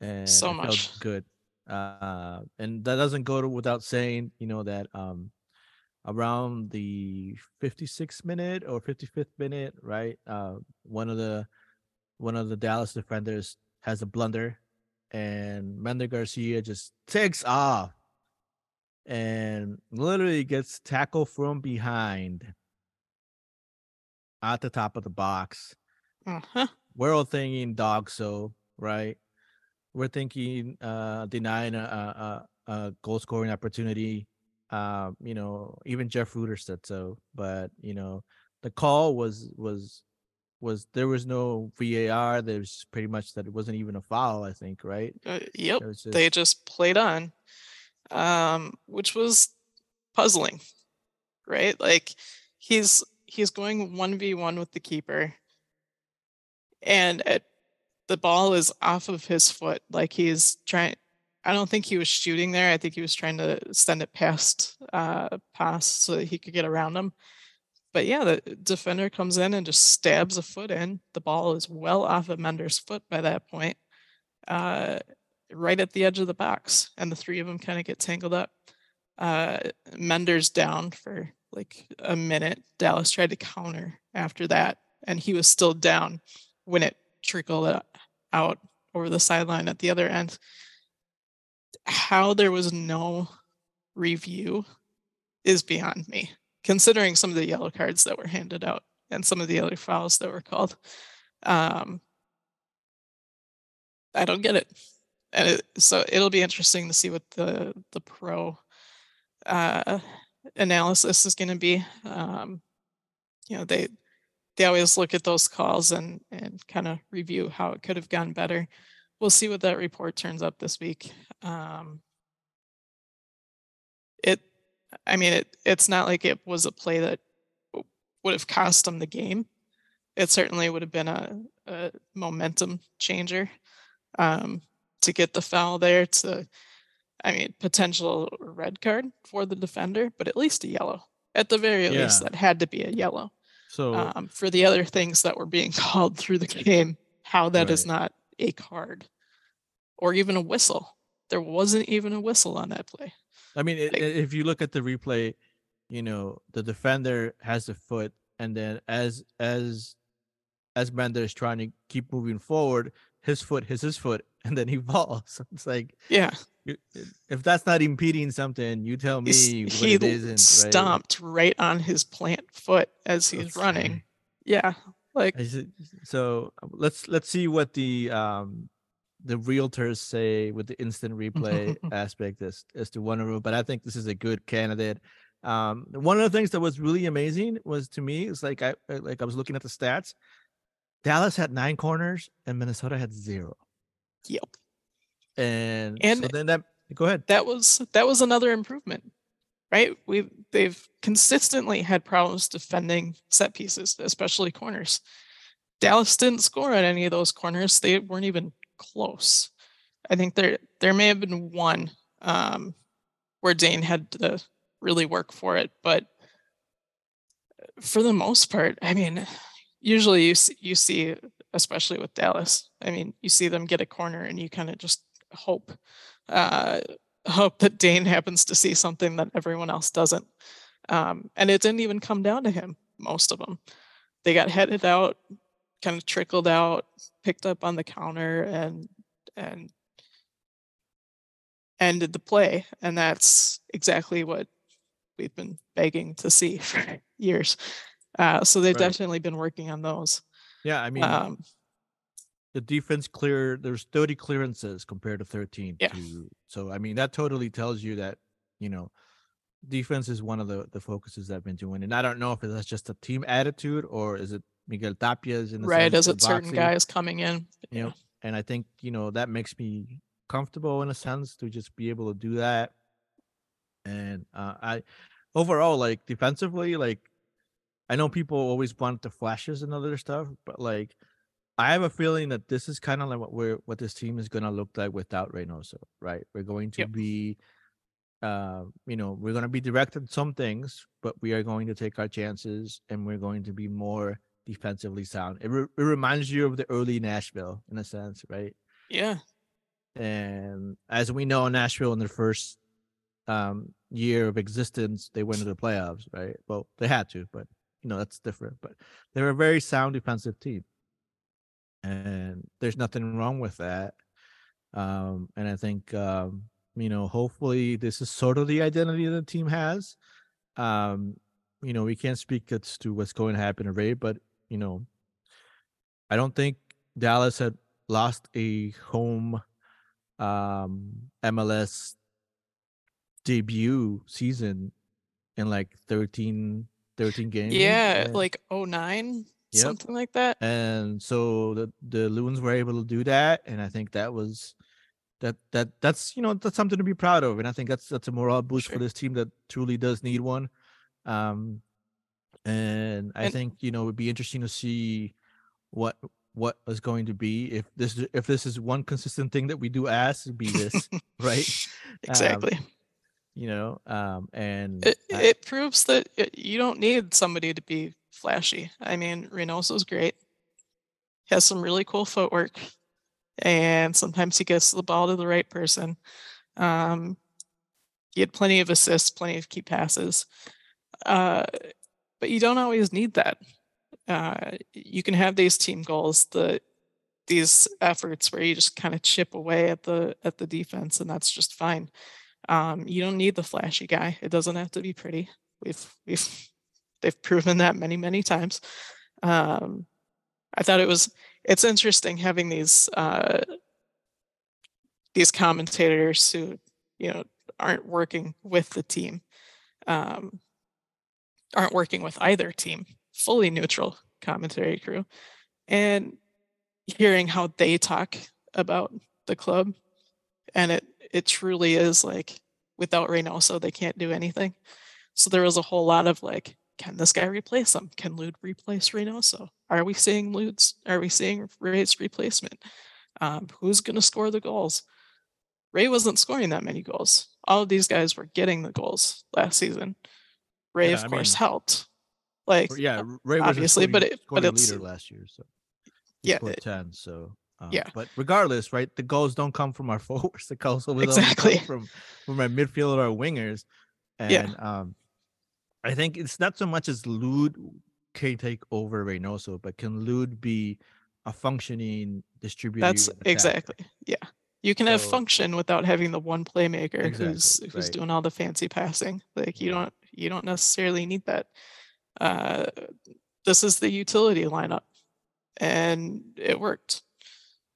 And So much. good. Uh, and that doesn't go to without saying, you know, that um around the 56th minute or 55th minute, right? Uh, one of the one of the Dallas defenders has a blunder, and Mender Garcia just takes off and literally gets tackled from behind at the top of the box. Uh-huh. We're all thinking DOGSO, right? We're thinking uh denying a, a, a goal scoring opportunity. Um, you know, even Jeff Rueter said so, but you know, the call was was was there was no VAR. There's pretty much that it wasn't even a foul, I think, right? Uh, yep. Was They just- just played on, um, which was puzzling, right? Like he's he's going one v one with the keeper, and it, the ball is off of his foot. Like he's trying. I don't think he was shooting there. I think he was trying to send it past uh, pass so that he could get around him. But yeah, the defender comes in and just stabs a foot in. The ball is well off of Mender's foot by that point. Uh, right at the edge of the box, and the three of them kind of get tangled up. Uh, Mender's down for like a minute. Dallas tried to counter after that, and he was still down when it trickled out over the sideline at the other end. How there was no review is beyond me, considering some of the yellow cards that were handed out and some of the other fouls that were called. Um, I don't get it. And it, so it'll be interesting to see what the the pro uh, analysis is going to be. Um, you know, they they always look at those calls and and kind of review how it could have gone better. We'll see what that report turns up this week. Um, it, I mean, it it's not like it was a play that would have cost them the game. It certainly would have been a, a momentum changer um, to get the foul there to, I mean, potential red card for the defender, but at least a yellow. At the very least, that had to be a yellow. so Um, for the other things that were being called through the game, how that is Right. not a card or even a whistle. There wasn't even a whistle on that play. I mean, Like- if you look at the replay, you know, the defender has the foot, and then as as as Mender is trying to keep moving forward, his foot hits his foot, and then he falls. It's like Yeah, if that's not impeding something, you tell me he's- what he it isn't. stomped right on his plant foot as he's That's running. right. Yeah, like So uh, let's let's see what the um the realtors say with the instant replay aspect as as to one of them. But I think this is a good candidate. Um, one of the things that was really amazing was to me is like I uh, like I was looking at the stats. Dallas had nine corners and Minnesota had zero. Yep. And, And- so then that go ahead. that was that was another improvement right? We they've consistently had problems defending set pieces especially corners. Dallas didn't score on any of those corners. They weren't even close. I think there there may have been one um where Dayne had to really work for it but for the most part i mean usually you see, you see especially with dallas i mean you see them get a corner and you kind of just hope uh, hope that Dayne happens to see something that everyone else doesn't. Um, and it didn't even come down to him, most of them. They got headed out, kind of trickled out, picked up on the counter, and and ended the play. And that's exactly what we've been begging to see for years. Uh, so they've Right. definitely been working on those. Yeah, I mean Um, the defense clear there's 30 clearances compared to 13 Yeah. to, so i mean that totally tells you that you know defense is one of the the focuses that i've been doing and i don't know if that's just a team attitude or is it miguel tapia's in the right, sense of it certain guys coming in. you know and i think you know that makes me comfortable in a sense to just be able to do that and uh, i overall like defensively like i know people always want the flashes and other stuff but like I have a feeling that this is kind of like what we're what this team is gonna look like without Reynoso, right? We're going to Yep. be, uh, you know, we're gonna be directed some things, but we are going to take our chances, and we're going to be more defensively sound. It, re- it reminds you of the early Nashville in a sense, right? Yeah. And as we know, Nashville in their first um, year of existence, they went to the playoffs, right? Well, they had to, but you know that's different. But they're a very sound defensive team, and there's nothing wrong with that. Um, and I think um, you know, hopefully, this is sort of the identity that the team has. Um, you know, we can't speak as to what's going to happen to Ray, but you know, I don't think Dallas had lost a home um MLS debut season in like 13 13 games. Yeah, and- like 09, Yep. something like that. and so the the loons were able to do that and i think that was that that that's you know that's something to be proud of and i think that's that's a morale boost Sure. for this team that truly does need one um and i And- think you know it'd be interesting to see what what is going to be if this if this is one consistent thing that we do ask it'd be this right Exactly. You know um and it, I- it proves that it, you don't need somebody to be flashy. I mean, Reynoso's great. He has some really cool footwork, and sometimes he gets the ball to the right person. Um, he had plenty of assists, plenty of key passes, uh, but you don't always need that. Uh, you can have these team goals, the these efforts where you just kind of chip away at the at the defense, and that's just fine. Um, you don't need the flashy guy. It doesn't have to be pretty. We've we've they've proven that many many times. Um, I thought it was it's interesting having these uh, these commentators who you know aren't working with the team, um, aren't working with either team, fully neutral commentary crew, and hearing how they talk about the club, and it it truly is like without Reynoso they can't do anything. So there was a whole lot of like, can this guy replace him? Can Lod replace Reynoso? Are we seeing Lod's? Are we seeing Ray's replacement? Um, who's going to score the goals? Ray wasn't scoring that many goals. All of these guys were getting the goals last season. Ray, Yeah, of I course, mean- helped. Like, yeah, Ray was a obviously, but it- but scoring it's- leader last year. So he Yeah, scored it- ten. So um, yeah. but regardless, right? The goals don't come from our forwards. The goals only Exactly. come from from our midfield or our wingers. And Yeah. um, I think it's not so much as Lod can take over Reynoso, but can Lod be a functioning distributor? That's exactly. Yeah. You can have function without having the one playmaker who's who's right. doing all the fancy passing. Like you Yeah. don't you don't necessarily need that. Uh this is the utility lineup. And it worked.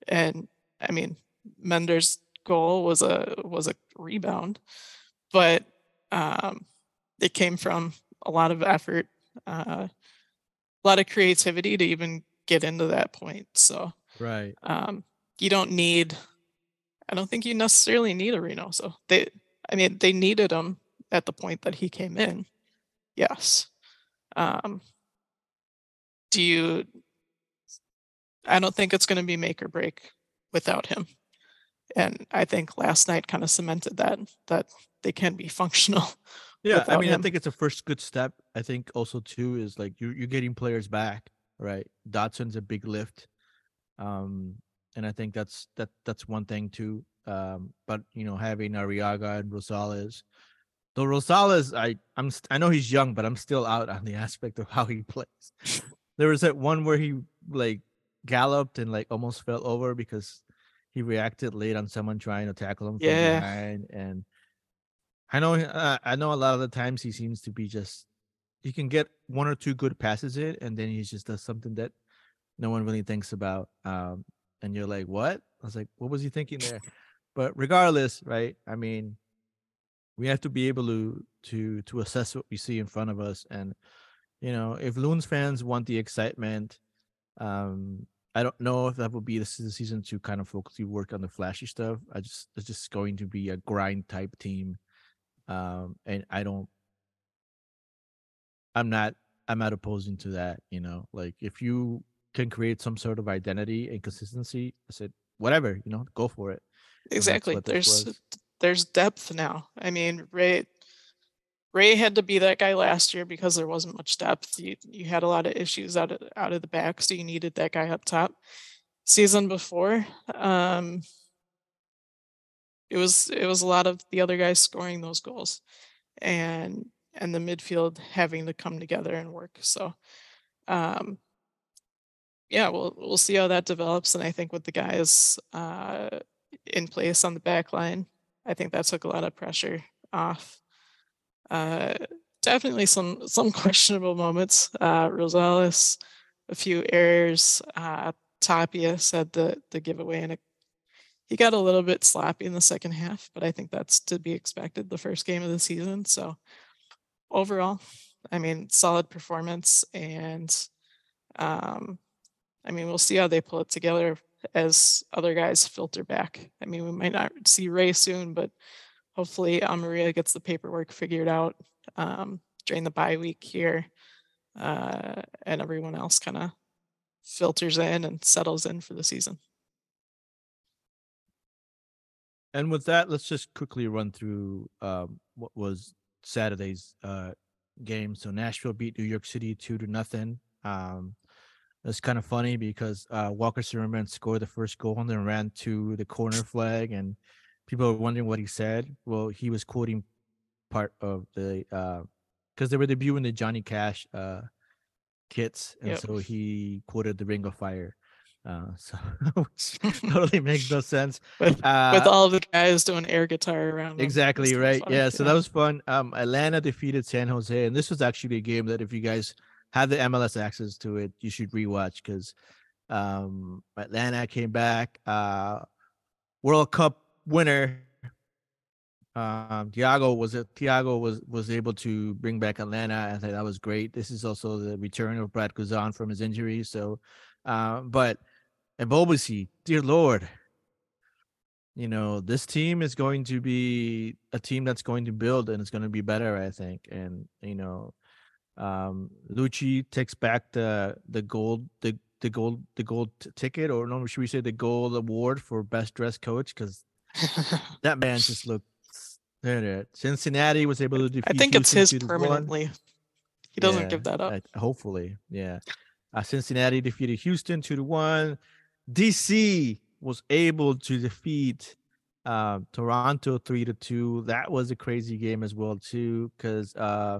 And I mean, Mender's goal was a was a rebound, but um it came from a lot of effort, uh, a lot of creativity to even get into that point. So Right. um, you don't need. I don't think you necessarily need a Reynoso They, I mean, they needed him at the point that he came in. Yes. Um, do you? I don't think it's going to be make or break without him. And I think last night kind of cemented that that they can be functional. Yeah, I mean, I think it's a first good step. I think also too is like you you're getting players back, right? Dotson's a big lift, um, and I think that's that that's one thing too. Um, but you know, having Arriaga and Rosales, though Rosales, I I'm st- I know he's young, but I'm still out on the aspect of how he plays. There was that one where he like galloped and like almost fell over because he reacted late on someone trying to tackle him from Yeah. behind and I know uh, I know a lot of the times he seems to be just he can get one or two good passes in and then he just does something that no one really thinks about um and you're like what I was like what was he thinking there but regardless right I mean we have to be able to to to assess what we see in front of us and you know if loons fans want the excitement um I don't know if that would be this is the season to kind of focus you work on the flashy stuff. I just it's just going to be a grind type team. Um and I don't I'm not I'm not opposing to that, you know. Like if you can create some sort of identity and consistency, I said whatever, you know, go for it. Exactly. There's there's depth now. I mean, Ray Ray had to be that guy last year because there wasn't much depth. You you had a lot of issues out of out of the back, so you needed that guy up top. Season before, um, it was it was a lot of the other guys scoring those goals, and and the midfield having to come together and work. So, um, yeah, we'll we'll see how that develops. And I think with the guys uh, in place on the back line, I think that took a lot of pressure off. Uh, definitely some some questionable moments. Uh, Rosales, a few errors. Uh, Tapia said the the giveaway, and it, he got a little bit sloppy in the second half, but I think that's to be expected. The first game of the season, so overall, I mean, solid performance, and um, I mean, we'll see how they pull it together as other guys filter back. I mean, we might not see Ray soon, but hopefully Amaria gets the paperwork figured out um, during the bye week here, uh, and everyone else kind of filters in and settles in for the season. And with that, let's just quickly run through um, what was Saturday's uh, game. So Nashville beat New York City two to nothing. Um, it's kind of funny because uh, Walker Zimmerman scored the first goal and then ran to the corner flag, and people are wondering what he said. Well, he was quoting part of the because they were debuting the Johnny Cash uh, kits, and Yep. so he quoted the Ring of Fire. Uh, so which totally makes no sense. With Uh, with all the guys doing air guitar around. Exactly right. fun, Yeah, so that was fun. Um, Atlanta defeated San Jose, and this was actually a game that if you guys have the MLS access to it, you should rewatch because um, Atlanta came back. Uh, World Cup winner. Um, Thiago was it? Thiago was was able to bring back Atlanta. I think that was great. This is also the return of Brad Guzan from his injury. So, uh, but and Bobasi, dear Lord, you know this team is going to be a team that's going to build and it's going to be better i think and you know um lucci takes back the the gold the the gold the gold ticket or no should we say the gold award for best dressed coach because that man just looked cincinnati was able to defeat I think it's his 2 to 1. permanently. He doesn't Yeah, give that up. Hopefully, yeah. Uh, Cincinnati defeated Houston two to one. DC was able to defeat uh, Toronto three to two. That was a crazy game as well too, because uh,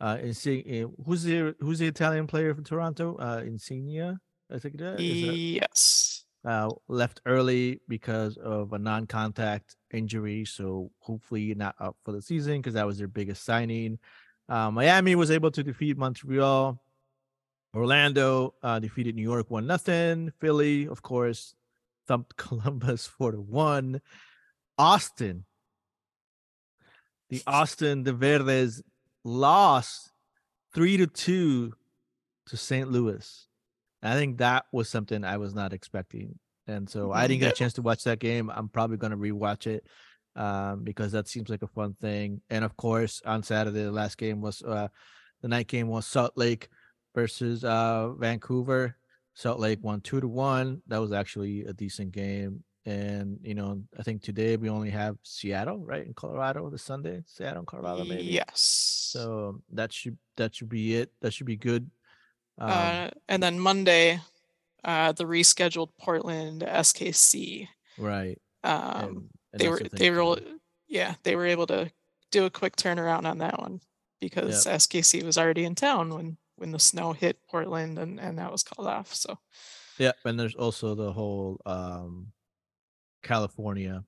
uh, Insigne, who's the who's the Italian player for Toronto? Uh, Insigne, I think that is yes. Uh, left early because of a non-contact injury. So hopefully not up for the season because that was their biggest signing. Uh, Miami was able to defeat Montreal. Orlando uh, defeated New York one nothing. Philly, of course, thumped Columbus four to one. Austin, the Austin, the Verdes lost three to two to St. Louis. I think that was something I was not expecting. And so I didn't get a chance to watch that game. I'm probably going to rewatch it um, because that seems like a fun thing. And of course, on Saturday, the last game was uh, the night game was Salt Lake versus uh, Vancouver. Salt Lake won two to one. That was actually a decent game. And you know, I think today we only have Seattle, right, in Colorado this Sunday. Seattle, Colorado, maybe. Yes. So that should that should be it. That should be good. Um, uh, and then Monday, uh, the rescheduled Portland SKC. right. Um, and- and they were they were yeah they were able to do a quick turnaround on that one because SKC was already in town when when the snow hit Portland and and that was called off. So Yeah, and there's also the whole um California.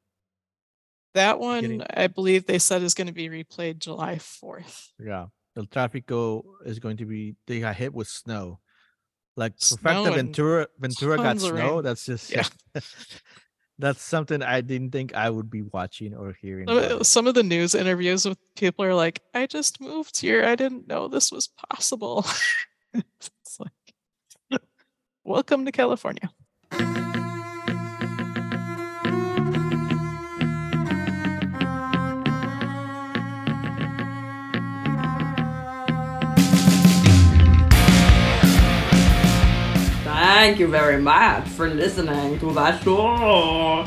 that one Getting- I believe they said is going to be replayed July fourth. Yeah. El Tráfico is going to be they got hit with snow. Like Snow Perfecta and Ventura Ventura got snow. That's just Yeah. that's something I didn't think I would be watching or hearing. Some- about. Some of the news interviews with people are like, "I just moved here. I didn't know this was possible." it's like, welcome to California. Thank you very much for listening to the show.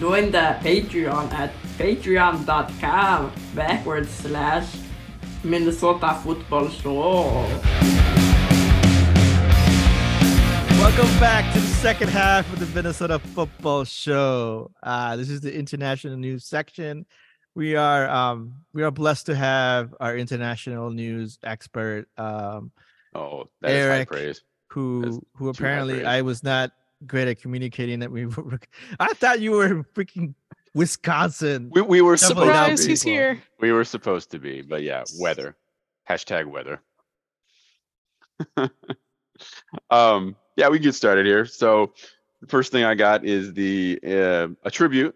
Join the Patreon at patreon.com backwards slash Minnesota Football Show. Welcome back to the second half of the Minnesota Football Show. Uh, this is the international news section. We are um, we are blessed to have our international news expert, um, Oh, that is high praise. Who That's who apparently. I was not great at communicating that we were. I thought you were freaking Wisconsin. We, we were Definitely supposed to be. he's here. We were supposed to be, but yeah, weather. Hashtag weather. um, yeah, we get started here. So the first thing I got is the uh, a tribute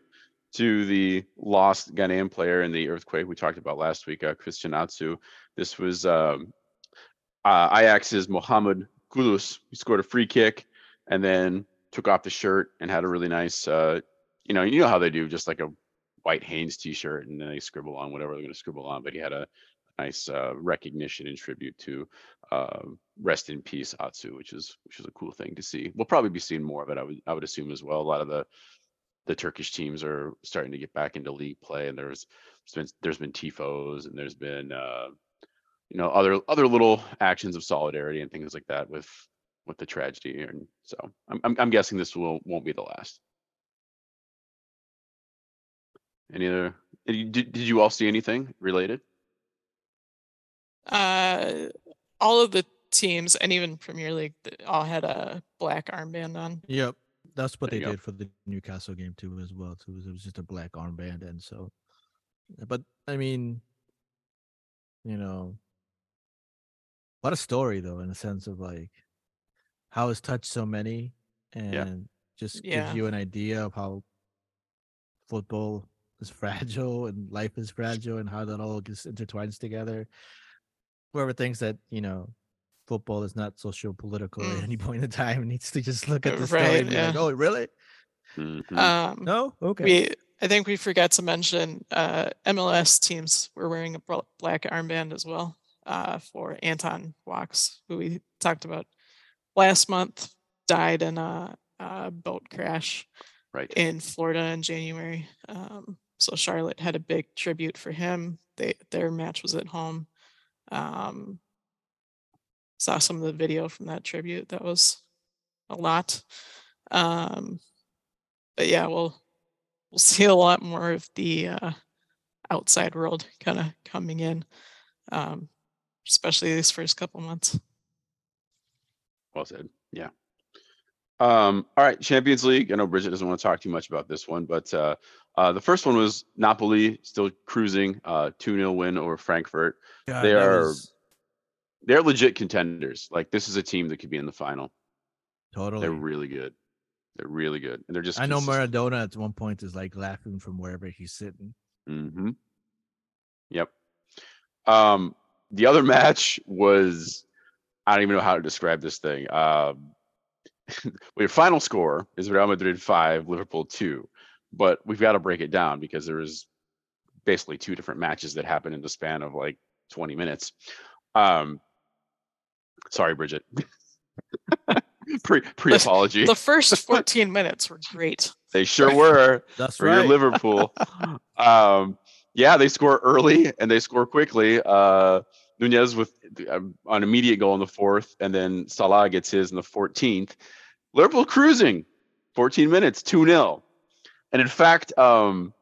to the lost Ghanaian player in the earthquake we talked about last week, uh, Christian Atsu. This was um, uh, Ajax's Mohamed Kudus. He scored a free kick and then took off the shirt and had a really nice, uh, you know, you know how they do, just like a white Hanes t-shirt and then they scribble on whatever they're going to scribble on. But he had a nice uh, recognition and tribute to uh, rest in peace Atsu, which is which is a cool thing to see. We'll probably be seeing more of it. I would I would assume as well. A lot of the the Turkish teams are starting to get back into league play, and there's there's been there's been tifos and there's been uh, you know other other little actions of solidarity and things like that with with the tragedy. And so I'm I'm, I'm guessing this will won't be the last. Any other? Did you, did, did you all see anything related? Uh, all of the teams and even Premier League th- all had a black armband on. Yep, that's what There they you go. did for the Newcastle game too, as well. Too, it was just a black armband, and so. But I mean, you know, what a story though, in the sense of like how it's touched so many, and just Yeah. gives you an idea of how football is fragile and life is fragile, and how that all gets intertwines together. Whoever thinks that you know football is not socio political Mm. at any point in time needs to just look at Uh, the story right, and be like, "Oh, really? Mhm. Um, No, okay." we I think we forgot to mention uh, MLS teams were wearing a black armband as well uh, for Anton Walkes, who we talked about last month, died in a, a boat crash right. in Florida in January. Um, so Charlotte had a big tribute for him. They their match was at home. Um, saw some of the video from that tribute. That was a lot. Um, but yeah, we'll we'll see a lot more of the uh, outside world kind of coming in, um, especially these first couple months. Well said. Yeah. Um, all right, Champions League. I know Bridget doesn't want to talk too much about this one, but uh, uh, the first one was Napoli still cruising, uh, 2 0 win over Frankfurt. God, they are was They're legit contenders. Like, this is a team that could be in the final. totally. They're really good. They're really good. And they're just. I know. Maradona at one point is like laughing from wherever he's sitting. Mm-hmm. Yep. Um, the other match was I don't even know how to describe this thing. Um, well, your final score is Real Madrid five, Liverpool two, but we've got to break it down because there was basically two different matches that happened in the span of like 20 minutes. Um, sorry, Bridget. pre pre apology. The first 14 minutes were great. They sure were That's for your right. Liverpool. um, yeah, they score early and they score quickly. Uh, Nunez with um, an immediate goal in the fourth, and then Salah gets his in the 14th. Liverpool cruising, 14 minutes, 2 0. And in fact, um,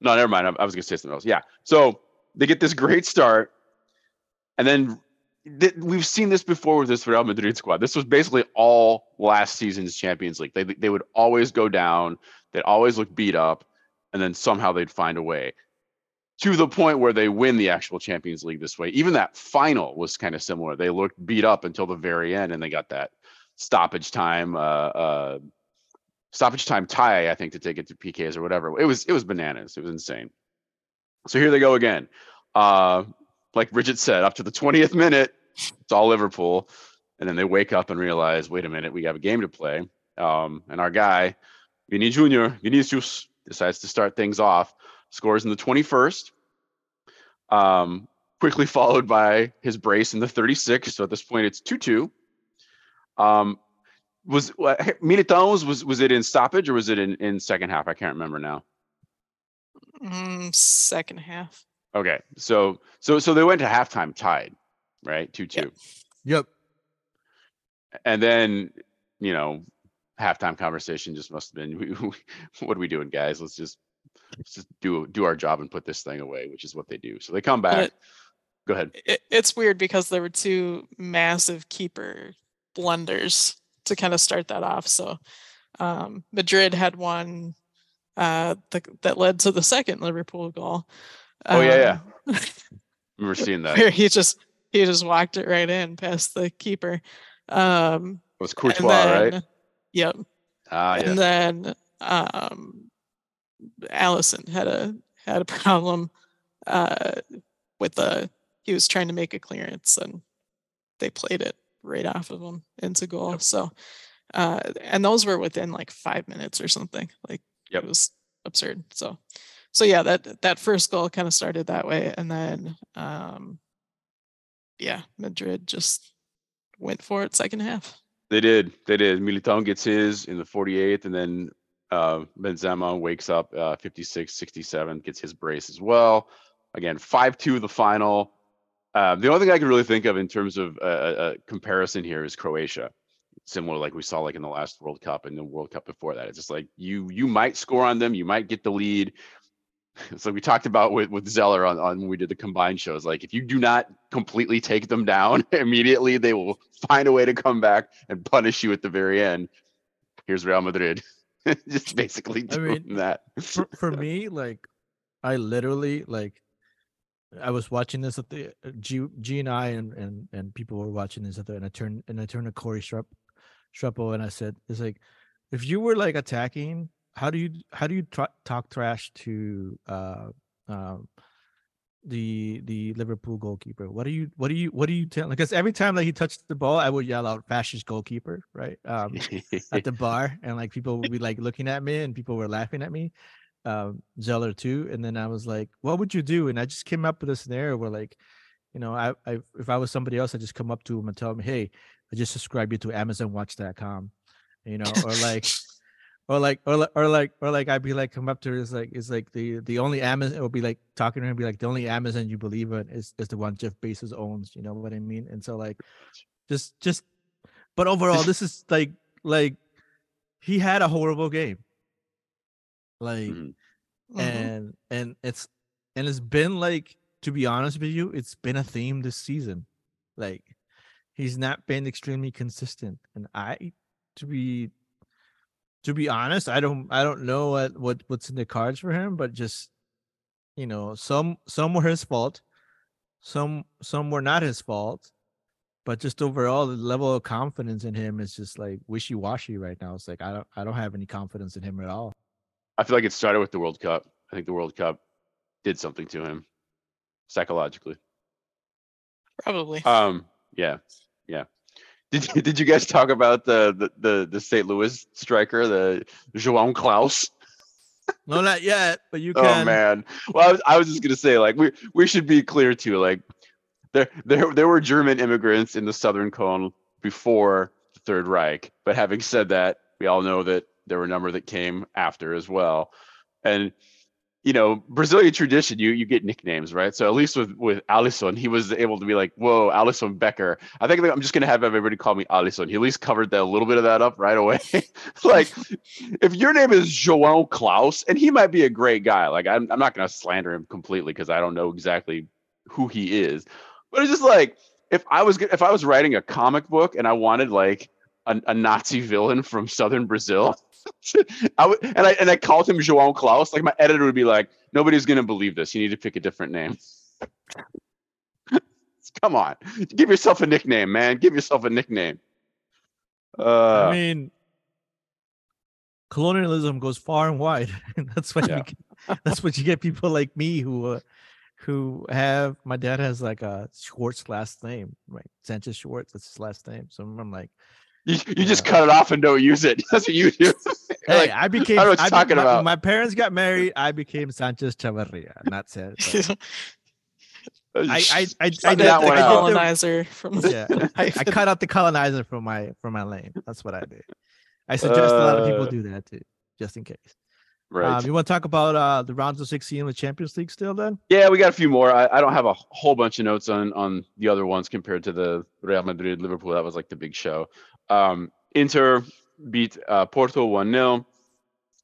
no, never mind. I, I was going to say something else. Yeah. So they get this great start. And then th- we've seen this before with this Real Madrid squad. This was basically all last season's Champions League. They, they would always go down, they'd always look beat up, and then somehow they'd find a way to the point where they win the actual Champions League this way. Even that final was kind of similar. They looked beat up until the very end, and they got that stoppage time, uh, uh, stoppage time tie, I think, to take it to PKs or whatever. It was it was bananas. It was insane. So here they go again. Uh, like Bridget said, up to the 20th minute, it's all Liverpool, and then they wake up and realize, wait a minute, we have a game to play. Um, and our guy, Vini Jr., Vinicius, decides to start things off scores in the 21st. Um, quickly followed by his brace in the 36th. So at this point, it's 2 2. Um, was uh, Militao's was was it in stoppage or was it in, in second half? I can't remember now. Mm, second half. Okay, so so so they went to halftime tied, right? Two two, Yep. and then you know halftime conversation just must have been, what are we doing, guys? Let's just let's just do do our job and put this thing away, which is what they do. So they come back. it- Go ahead. it, it's weird because there were two massive keeper blunders to kind of start that off. So um, Madrid had one uh, th- that led to the second Liverpool goal. Oh, yeah, Um, remember seeing that. where he just he just walked it right in past the keeper. Um, it was Courtois, then, right? Yep. Ah, yeah. and then um Alisson had a had a problem uh with the he was trying to make a clearance and they played it right off of him into goal. So uh and those were within like five minutes or something. Like Yep. it was absurd. So so yeah, that that first goal kind of started that way and then um yeah, Madrid just went for it second half. They did. They did. Militao gets his in the 48th, and then uh, Benzema wakes up uh, 56, 67, gets his brace as well. Again, 5 2 the final. Uh, the only thing I can really think of in terms of a, a- comparison here is Croatia. Similar, like we saw, like in the last World Cup and the World Cup before that. It's just like you you might score on them, you might get the lead. Like we talked about with with Zeller on, on when we did the combined shows. Like if you do not completely take them down immediately, they will find a way to come back and punish you at the very end. Here's Real Madrid, just basically I doing mean, that. for, for me, like, I literally like, I was watching this at the uh, G, G and I and, and and people were watching this at the and I turned and I turned to Corey Shrep, Shrepo and I said, "It's like, if you were like attacking, how do you how do you tra- talk trash to uh um the the Liverpool goalkeeper? What do you what do you what do you tell? Because every time that he touched the ball, I would yell out "fascist goalkeeper," right? Um, at the bar and like people would be like looking at me and people were laughing at me um zeller too and then i was like what would you do and i just came up with a scenario where like you know i, I if i was somebody else i just come up to him and tell him hey i just subscribe you to amazonwatch.com you know or like or like or like or like or like i'd be like come up to her it's like it's like the the only amazon it would be like talking to her and be like the only amazon you believe in is, is the one jeff bezos owns you know what i mean and so like just just but overall this is like like he had a horrible game like Mhm. Mhm. and and it's and it's been like to be honest with you it's been a theme this season like he's not been extremely consistent and i to be to be honest i don't i don't know what, what what's in the cards for him but just you know some some were his fault some some were not his fault but just overall the level of confidence in him is just like wishy-washy right now it's like i don't i don't have any confidence in him at all I feel like it started with the World Cup. I think the World Cup did something to him psychologically. Probably. Um, yeah, yeah. Did you, did you guys talk about the the the, the St. Louis striker, the João Klauss? No, not yet, but you oh, can. Oh man. Well, I was, I was just gonna say, like, we we should be clear too. Like, there there there were German immigrants in the Southern Cone before the Third Reich. But having said that, we all know that there were a number that came after as well. And you know, Brazilian tradition, you you get nicknames, right? So at least with with Alisson, he was able to be like, "Whoa, Alisson Becker." I think I'm just gonna have everybody call me Alisson. He at least covered that a little bit of that up right away. like, if your name is João Klauss, and he might be a great guy, like I'm I'm not gonna slander him completely because I don't know exactly who he is, but it's just like if I was if I was writing a comic book and I wanted like a, a Nazi villain from southern Brazil. I would, and I and I called him João Klauss. Like my editor would be like, "Nobody's gonna believe this. You need to pick a different name." Come on, give yourself a nickname, man. Give yourself a nickname. Uh, I mean, colonialism goes far and wide. that's what Yeah. you get, that's what you get people like me who uh, who have my dad has like a Schwartz last name, right? Sanchez Schwartz, that's his last name. So I'm like, you, you just cut it off and don't use it. That's what you do. hey, Like, I became. I know what you're I talking my, about. My parents got married. I became Sanchez Chavarria, not Sanchez. I I I, I, Cut did, that one I, out. did colonizer from the, yeah, I, I cut out the colonizer from my from my lane. That's what I did. I suggest a lot of people Uh, do that too, just in case. right. Um, you want to talk about uh, the rounds of 16 in the Champions League still then? Yeah, we got a few more. I, I don't have a whole bunch of notes on on the other ones compared to the Real Madrid Liverpool. That was like the big show. Um, Inter beat uh, Porto one 0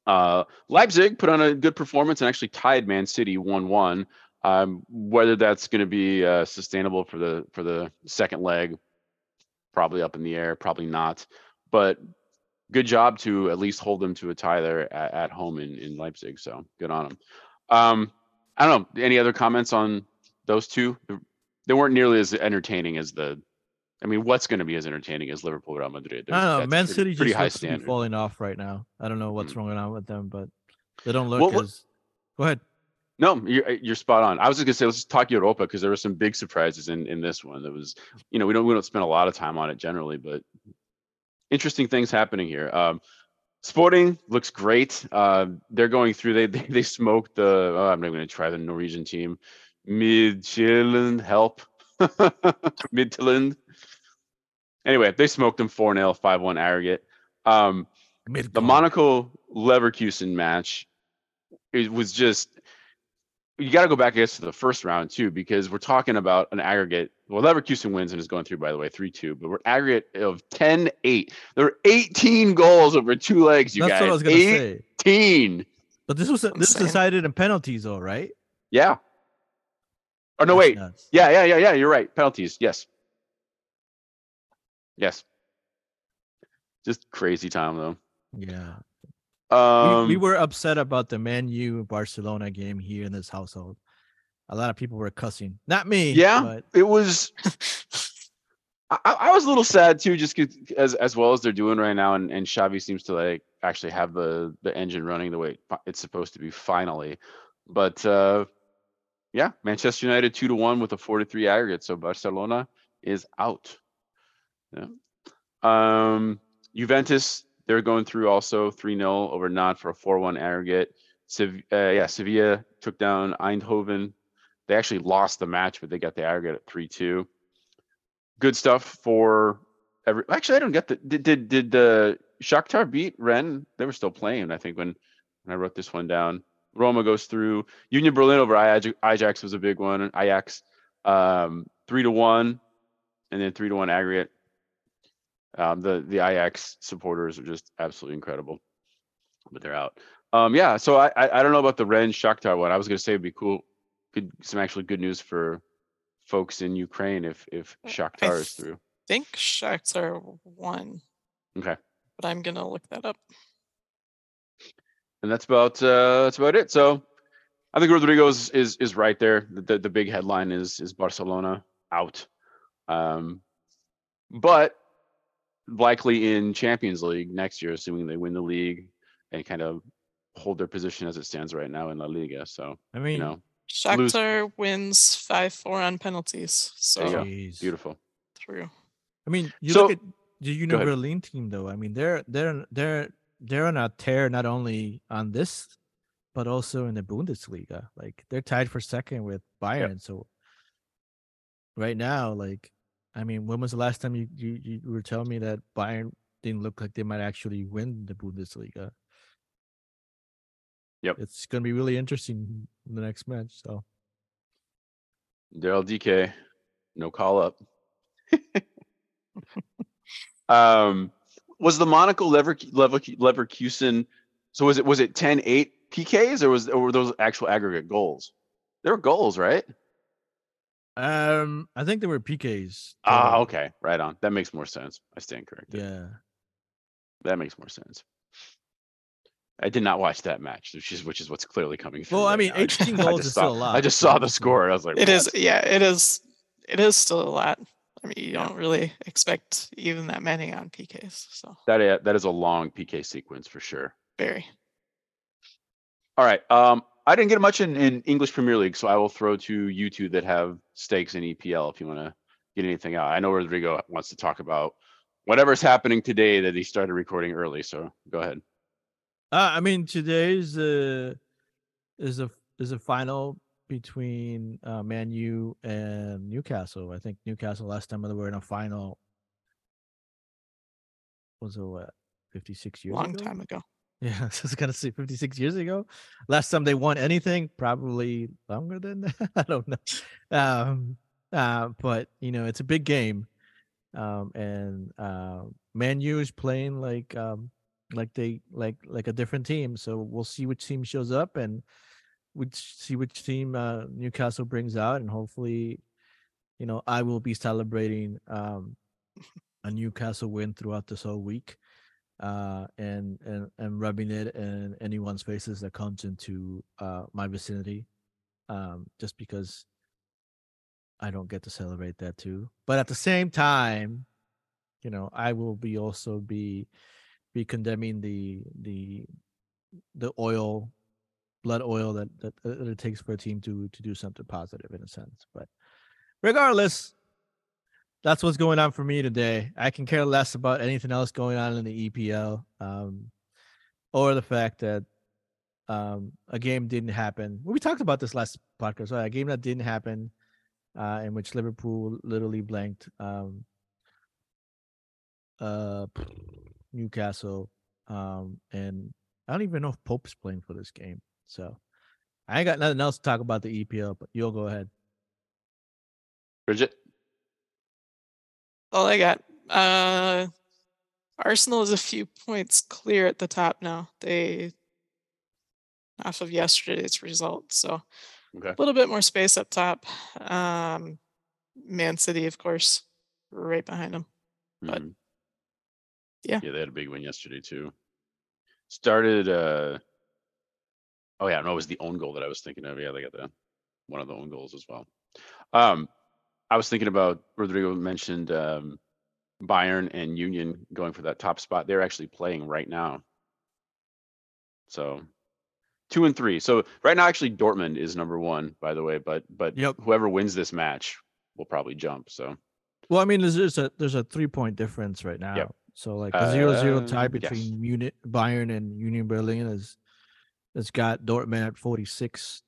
uh, Leipzig put on a good performance and actually tied Man City one one. Um, whether that's going to be uh, sustainable for the for the second leg, probably up in the air, probably not. But good job to at least hold them to a tie there at, at home in, in Leipzig. So good on them. Um, I don't know. Any other comments on those two? They weren't nearly as entertaining as the. I mean, what's going to be as entertaining as Liverpool Real Madrid? I don't know. Man pretty, City pretty just high looks to be standard. falling off right now. I don't know what's Mm. going on with them, but they don't look what- as. Go ahead. No, you're you're spot on. I was just gonna say let's talk Europa because there were some big surprises in in this one. That was, you know, we don't we don't spend a lot of time on it generally, but interesting things happening here. Um, Sporting looks great. Uh, they're going through. They they, they smoked the. Oh, I'm not going to try the Norwegian team. Midtjylland, help. Midtjylland. Anyway, they smoked them 4 0, 5 1 aggregate. Um, the Monaco Leverkusen match it was just you got to go back I guess to the first round too because we're talking about an aggregate well Leverkusen wins and is going through by the way 3-2 but we're aggregate of 10-8 there were 18 goals over two legs you That's guys what I was gonna say. 18 But this was this was decided in penalties, though, right? yeah. Oh no That's wait. nuts. yeah yeah yeah yeah you're right. Penalties yes yes just crazy time though Yeah. um we, we were upset about the Man U Barcelona game here in this household. A lot of people were cussing. Not me. Yeah. But it was I, I I was a little sad too, just as as well as they're doing right now, and, and Xavi seems to like actually have the the engine running the way it's supposed to be finally. But uh yeah, Manchester United two to one with a four to three aggregate, so Barcelona is out. Yeah. Um Juventus, they're going through also 3 0 over Nantes for a 4 1 aggregate. Uh, yeah, Sevilla took down Eindhoven. They actually lost the match, but they got the aggregate at 3 2. Good stuff for every. Actually, I don't get the. Did did, did the Shakhtar beat Rennes? They were still playing, I think, when, when I wrote this one down. Roma goes through. Union Berlin over Aj- Ajax was a big one. Ajax, um, 3 to 1, and then 3 to 1 aggregate. Um, the the Ajax supporters are just absolutely incredible, but they're out. Um, yeah, so I, I I don't know about the Rennes Shakhtar one. I was gonna say it'd be cool, good some actually good news for folks in Ukraine if if I is th- through. think Shakhtar won, Okay, but I'm gonna look that up. and that's about uh that's about it. So I think Rodrigo is is, is right there. The, the the big headline is is Barcelona out, um, but likely in Champions League next year, assuming they win the league and kind of hold their position as it stands right now in La Liga. So I mean, you know, Lose- wins five four on penalties. So go. Jeez. Beautiful. True. I mean, you So- look at the Union ahead. Berlin team, though. I mean, they're they're they're they're on a tear not only on this, but also in the Bundesliga. Like they're tied for second with Bayern. So right now, like, I mean, when was the last time you you, you were telling me that Bayern didn't look like they might actually win the Bundesliga? Yep. It's gonna be really interesting in the next match. So Daryl DK, no call up. um, was the Monaco Lever Lever Leverkusen? So was it was it 10-8 PKs or was or were those actual aggregate goals? They were goals, right? Um I think they were PKs. Ah, total. okay, right on. That makes more sense. I stand corrected. Yeah. That makes more sense. I did not watch that match, which is which is what's clearly coming through. Well, I mean, now. 18 I goals just is saw, still a lot. I just saw the score. I was like, It is "What?" yeah, it is it is still a lot. I mean, you Yeah. don't really expect even that many on PKs. So That i- that is a long PK sequence for sure. very. All right. Um, I didn't get much in, in English Premier League, so I will throw to you two that have stakes in EPL if you want to get anything out. I know Rodrigo wants to talk about whatever's happening today that he started recording early. So go ahead. Uh, I mean, today's uh, is a is a final between uh, Man U and Newcastle. I think Newcastle last time they were in a final was it what fifty six years Long ago? time ago. Yeah, I was gonna say fifty six years ago. Last time they won anything, probably longer than that. I don't know. Um, uh, but you know, it's a big game, um, and uh, Man U is playing like um, like they like like a different team. So we'll see which team shows up and which see which team uh, Newcastle brings out, and hopefully, you know, I will be celebrating um, a Newcastle win throughout this whole week uh, and and and rubbing it in anyone's faces that comes into uh, my vicinity, um, just because I don't get to celebrate that too. But at the same time, you know, I will be also be be condemning the the the oil, blood oil that that, that it takes for a team to to do something positive in a sense. But regardless, that's what's going on for me today. I can care less about anything else going on in the EPL, um, or the fact that um, a game didn't happen. Well, we talked about this last podcast. Right? A game that didn't happen, uh, in which Liverpool literally blanked um, uh, Newcastle, um, and I don't even know if Pope's playing for this game. So I ain't got nothing else to talk about the EPL. But you'll go ahead. Bridget. All I got. Uh Arsenal is a few points clear at the top now. They off of yesterday's result. So Okay. a little bit more space up top. Um Man City, of course, right behind them. But, Mhm. yeah. Yeah, they had a big win yesterday too. Started. uh Oh yeah, no, it was the own goal that I was thinking of. Yeah, they got the one of the own goals as well. Um, I was thinking about Rodrigo mentioned um, Bayern and Union going for that top spot. They're actually playing right now. So two and three. So right now, actually, Dortmund is number one, by the way. But but Yep. whoever wins this match will probably jump. So Well, I mean, there's there's a there's a three point difference right now. So like a zero zero tie Um, yes. between Munich, Bayern and Union Berlin is it's got Dortmund at 46,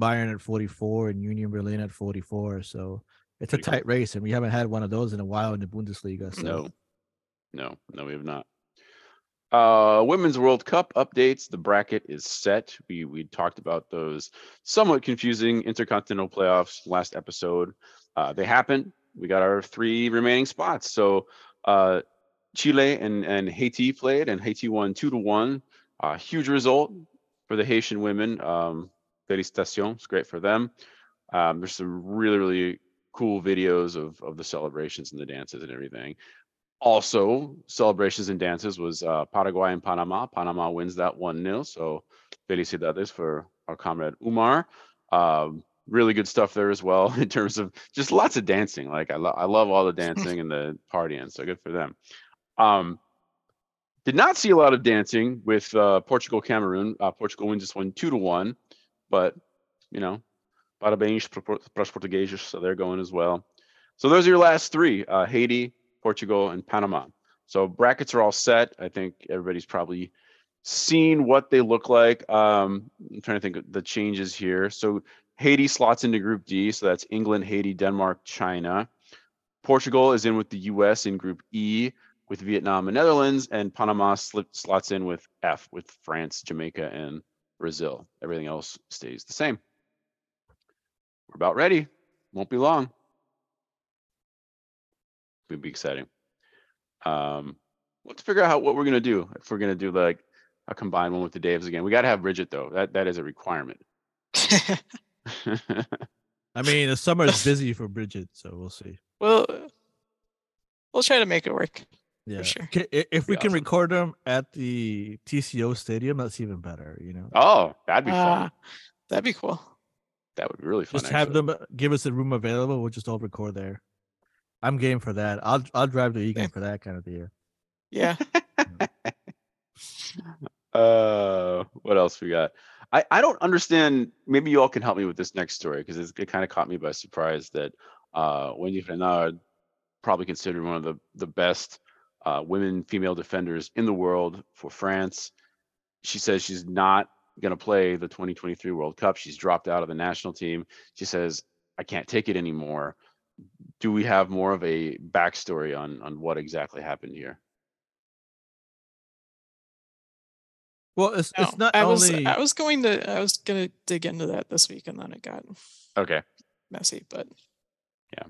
Bayern at 44, and Union Berlin at 44. So it's a tight race, and we haven't had one of those in a while in the Bundesliga. So No, no, no, we have not. Uh, Women's World Cup updates. The bracket is set. We we talked about those somewhat confusing intercontinental playoffs last episode. Uh, they happened. We got our three remaining spots. So uh, Chile and and Haiti played, and Haiti won two to one. Uh, huge result for the Haitian women. Um, felicitations, great for them. Um, there's some really really cool videos of of the celebrations and the dances and everything also celebrations and dances was uh, Paraguay and Panama. Panama wins that 1 0. So felicidades for our comrade Umar. Um, really good stuff there as well in terms of just lots of dancing. Like I, lo- I love all the dancing and the partying. So good for them. Um, did not see a lot of dancing with uh, Portugal Cameroon. Uh, Portugal wins this one two to one, but you know Parabéns para os portugueses, so they're going as well. So those are your last three: uh, Haiti, Portugal, and Panama. So brackets are all set. I think everybody's probably seen what they look like. Um, I'm trying to think of the changes here. So Haiti slots into Group D, so that's England, Haiti, Denmark, China. Portugal is in with the U.S. in Group E with Vietnam and Netherlands, and Panama slots in with F with France, Jamaica, and Brazil. Everything else stays the same. We're about ready. Won't be long. It'll be exciting. Um, let's figure out how, what we're gonna do. If we're gonna do like a combined one with the Daves again, we got to have Bridget though. That that is a requirement. I mean, the summer is busy for Bridget, so we'll see. Well, we'll try to make it work. Yeah, sure. Ca- i- if we Be can awesome. record them at the TCO Stadium, that's even better. You know, oh, that'd be fun. Ah, that'd be cool. That would be really fun. just have actually. them uh, give us a room available. We'll just all record there. I'm game for that. I'll I'll drive to Eagan Okay. for that kind of deal. Yeah. Uh, what else we got? I, I don't understand. Maybe you all can help me with this next story because it kind of caught me by surprise that uh, Wendie Renard, probably considered one of the the best uh, women female defenders in the world for France. She says she's not going to play the 2023 World Cup. She's dropped out of the national team. She says I can't take it anymore. Do we have more of a backstory on on what exactly happened here? Well, it's it's not I was only I was going to I was gonna dig into that this week and then it got Okay. messy, but yeah.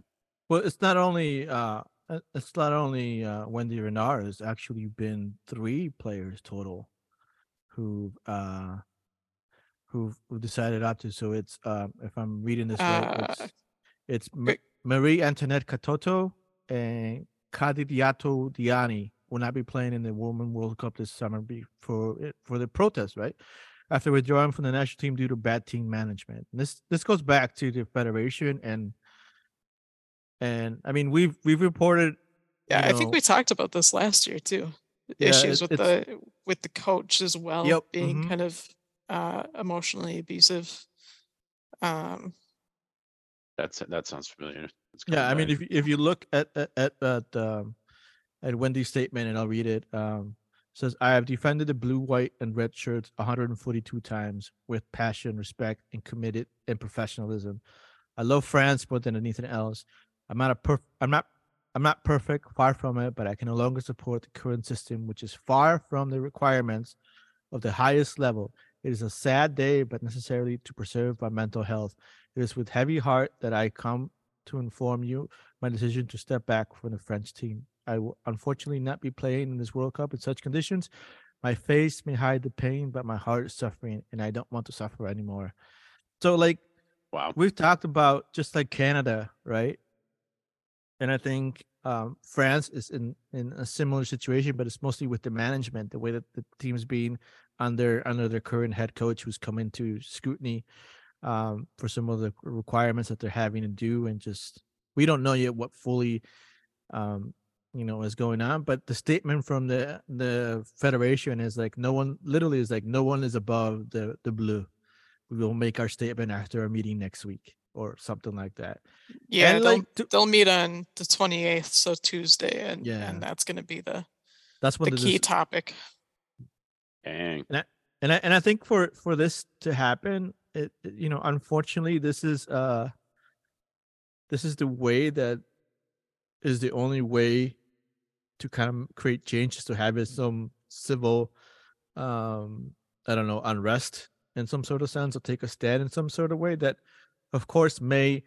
well, it's not only uh, uh, it's not only uh, Wendie Renard. It's actually been three players total who uh who've, who decided not to. So it's um, if I'm reading this right, Uh, it's it's Ma- Marie Antoinette Katoto and Kadidiatou Diani will not be playing in the Women World Cup this summer be- for for the protest, right? After withdrawing from the national team due to bad team management. And this this goes back to the federation and and I mean we've we've reported yeah, you I think we talked about this last year too. Yeah, Issues it- with the with the coach as well Yep, being mhm. kind of uh emotionally abusive. Um That's that sounds familiar. It's Yeah, I mean, if you- if you look at at at at, um, at Wendie's statement, and I'll read it. Um, it says, "I have defended the blue, white, and red shirts 142 times with passion, respect, and committed and professionalism. I love France more than anything else. I'm not a perf- I'm not I'm not perfect, far from it, but I can no longer support the current system, which is far from the requirements of the highest level. It is a sad day, but necessarily to preserve my mental health. It is with heavy heart that I come to inform you my decision to step back from the French team. I will unfortunately not be playing in this World Cup in such conditions. My face may hide the pain, but my heart is suffering, and I don't want to suffer anymore. So, like, wow. we've talked about just like Canada, right? And I think um, France is in in a similar situation, but it's mostly with the management, the way that the team's being under under their current head coach, who's come into scrutiny um, for some of the requirements that they're having to do, and just we don't know yet what fully um, you know is going on. But the statement from the the federation is like no one, literally, is like no one is above the the blue we will make our statement after our meeting next week or something like that. yeah, And, they'll like, they'll meet on the twenty eighth, so Tuesday, and Yeah. and that's gonna be the That's the the, key dis- topic. Dang. and I, and I think for for this to happen, it it- you know, unfortunately, this is uh this is the way that is the only way to kind of create change is to have it some civil um I don't know unrest in some sort of sense or take a stand in some sort of way that of course may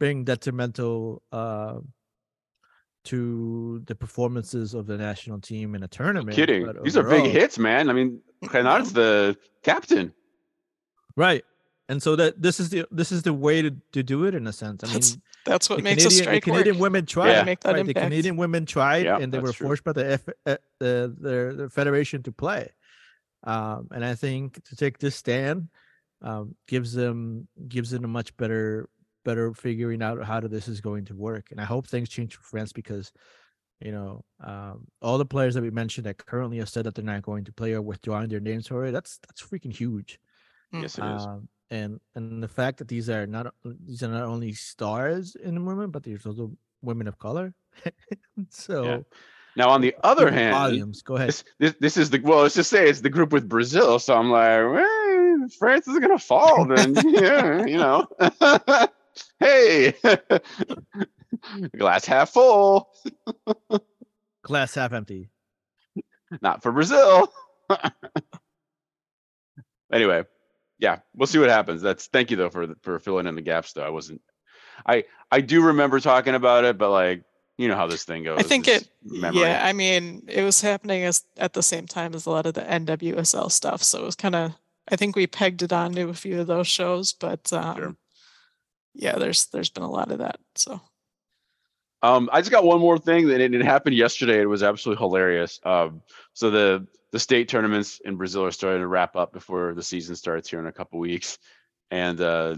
bring detrimental uh to the performances of the national team in a No tournament. kidding. but These are big hits, man. I mean, Renard's the captain. right and so that this is the this is the way to, to do it in a sense i That's mean that's what the makes canadian, a strike the canadian work. women tried Yeah. Make that right, the canadian women tried Yeah, and they were that's true. forced by the F, uh, the, the the federation to play um and i think to take this stand um gives them gives them a much better better figuring out how to, this is going to work and i hope things change for france because you know um all the players that we mentioned that currently have said that they're not going to play or withdrawing their names for it that's that's freaking huge Mm. Yes, it is. um, and and the fact that these are not these are not only stars in the women, but there's also women of color. so Now, on the other hand, volumes. Go ahead. this, this this is the well. Let's just say it's the group with Brazil. So I'm like, well, France is gonna fall. Then yeah, you know. hey, glass half full. Glass half empty. Not for Brazil. anyway, yeah, we'll see what happens. That's thank you though for for filling in the gaps. Though I wasn't, I I do remember talking about it, but like you know how this thing goes. I think it, memory. yeah, I mean, it was happening as at the same time as a lot of the NWSL stuff. So it was kind of, I think we pegged it onto a few of those shows, but um, yeah, there's there's been a lot of that. So Um, I just got one more thing that it, it happened yesterday. It was absolutely hilarious. Um, so the the state tournaments in Brazil are starting to wrap up before the season starts here in a couple weeks, and uh,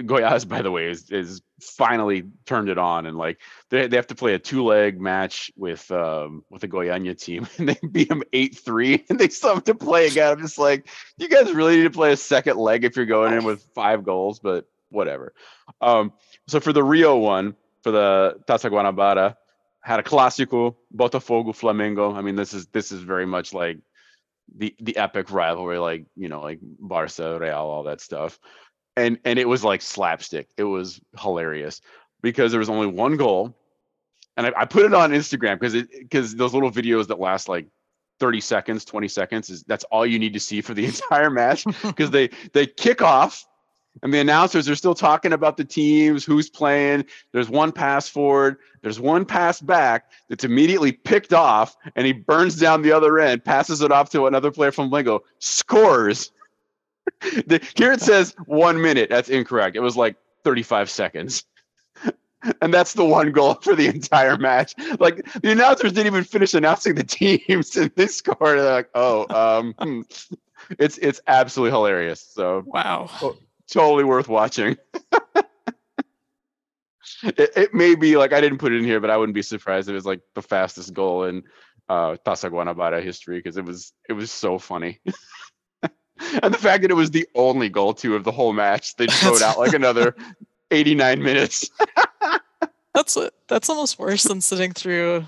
Goiás, by the way, is is finally turned it on, and like they they have to play a two leg match with um with the Goiânia team, and they beat them eight three, and they still have to play again. I'm just like, you guys really need to play a second leg if you're going in with five goals, but whatever. Um, so for the Rio one for the Taça Guanabara. Had a clásico, Botafogo Flamengo. I mean, this is this is very much like the the epic rivalry, like you know, like Barca, Real, all that stuff. And and it was like slapstick. It was hilarious because there was only one goal, and I, I put it on Instagram because it because those little videos that last like 30 seconds, 20 seconds is that's all you need to see for the entire match because they they kick off and the announcers are still talking about the teams, who's playing. There's one pass forward, there's one pass back that's immediately picked off, and he burns down the other end, passes it off to another player from Lingo, scores. The- Here it says one minute. That's incorrect. It was like 35 seconds. And that's the one goal for the entire match. Like the announcers didn't even finish announcing the teams, and they scored. They're like, "Oh, um, hmm." it's it's absolutely hilarious." So wow, totally worth watching. it, it may be like I didn't put it in here, but I wouldn't be surprised if it was like the fastest goal in uh Taça Guanabara history because it was it was so funny. and the fact that it was the only goal too of the whole match, they showed out like another 89 minutes. that's that's almost worse than sitting through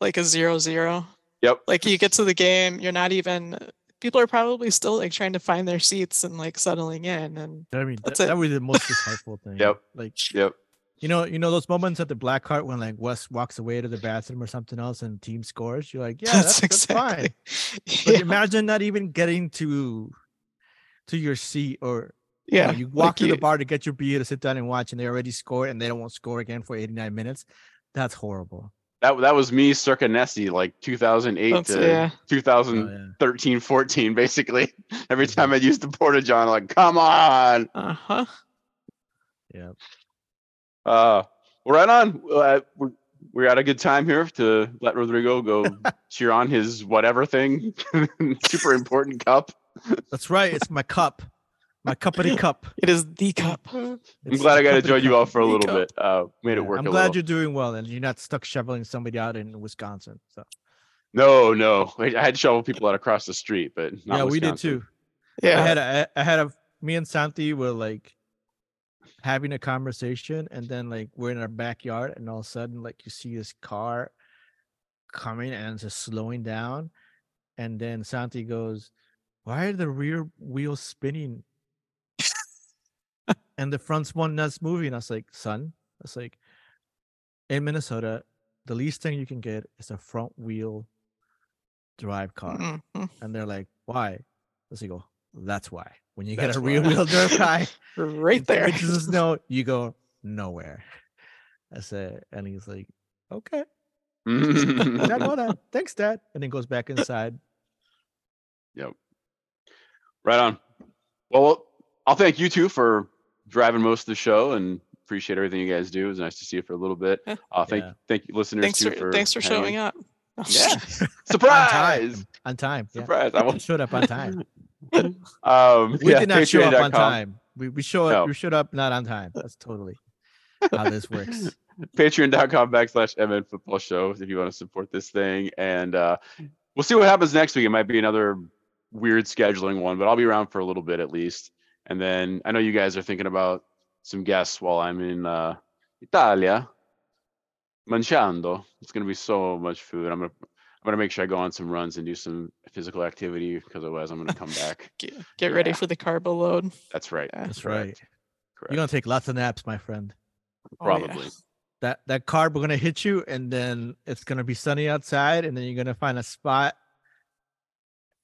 like a zero zero. Yep. Like you get to the game, you're not even. People are probably still like trying to find their seats and like settling in, and I mean, that, That's it. that was the most disheartening thing. Yep. Like, Yep. you know, you know those moments at the black cart when like Wes walks away to the bathroom or something else and team scores. You're like, yeah, that's, that's, fine. But yeah, imagine not even getting to to your seat or you, know, yeah. you walk like to the bar to get your beer to sit down and watch, and they already scored and they don't want to score again for 89 minutes. That's horrible. That that was me circa Nessie, like 2008 That's- to yeah. 2013, Oh, yeah. 14, basically. Every time I used the Porta John, like, come on. Uh huh. Yeah. Uh, well, right on. Uh, we're, we're at a good time here to let Rodrigo go cheer on his whatever thing, super important cup. That's right. It's my cup. My cuppity cup. It is the cup. I'm glad I got to join you all for a little go. bit. Uh, made it work I'm a glad little. you're doing well and you're not stuck shoveling somebody out in Wisconsin. So No, no, I I had to shovel people out across the street, but not yeah, we did Wisconsin. too. I Yeah. had a, I had a me and Santi were like having a conversation, and then like we're in our backyard, and all of a sudden like you see this car coming and it's just slowing down, and then Santi goes, "Why are the rear wheels spinning?" And the front's one that's moving. I was like, "Son," I was like, "In Minnesota, the least thing you can get is a front wheel drive car." Mhm. And they're like, why? Let's go, that's why. When you get a rear-wheel drive car, Right there. of snow, you go nowhere. I said, and he's like, okay, I didn't know that. Thanks, Dad. And then goes back inside. Yep. Right on. Well, I'll thank you two for driving most of the show and appreciate everything you guys do. It was nice to see you for a little bit. Yeah. Uh, thank Yeah. thank you, listeners Thanks too for thanks for hanging. showing up. Yeah. On time. Surprise! On time. Surprise! I I will. showed up on time. Um, We yeah, did not show up on patreon.com. time. We, we show up. No. We showed up not on time. That's totally how this works. Patreon.com backslash MN Football Show if you want to support this thing. And uh, we'll see what happens next week. It might be another weird scheduling one, but I'll be around for a little bit at least. And then I know you guys are thinking about some guests while I'm in uh, Italia, manchando. It's gonna be so much food. I'm gonna I'm gonna make sure I go on some runs and do some physical activity because otherwise I'm gonna come back. Get, get ready for the carbo load. That's right. Yeah. That's right. Correct. You're gonna take lots of naps, my friend. Oh, yeah. Probably. That that carb are gonna hit you, and then it's gonna be sunny outside, and then you're gonna find a spot.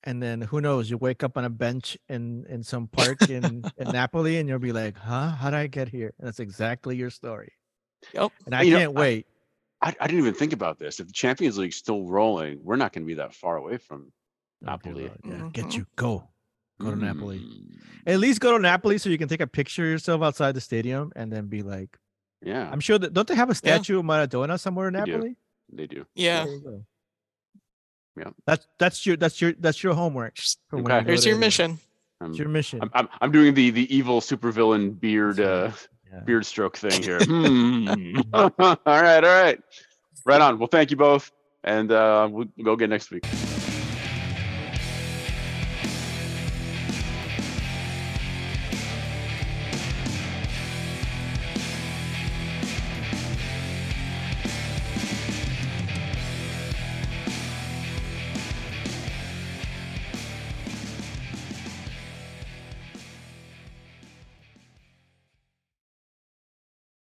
And then who knows? You wake up on a bench in in some park in, in Napoli, and you'll be like, "Huh? How did I get here?" And that's exactly your story. Yep. And I You can't I- wait. I, I didn't even think about this. If the Champions League's still rolling, we're not gonna be that far away from Napoli. well, yeah, get Mhm. you go. Go to Napoli. Mm, At least go to Napoli so you can take a picture of yourself outside the stadium and then be like, Yeah, I'm sure that don't they have a Yeah. statue of Maradona somewhere in They do. Napoli? they do. Yeah. There you go. Yeah. That's that's your that's your that's your homework. Just- Okay. you Here's your mission. I'm, It's your mission. I'm, I'm, I'm doing the the evil supervillain beard uh, Yeah. beard stroke thing here. Hmm. all right, all right, right on. Well, thank you both, and uh, we'll go again next week.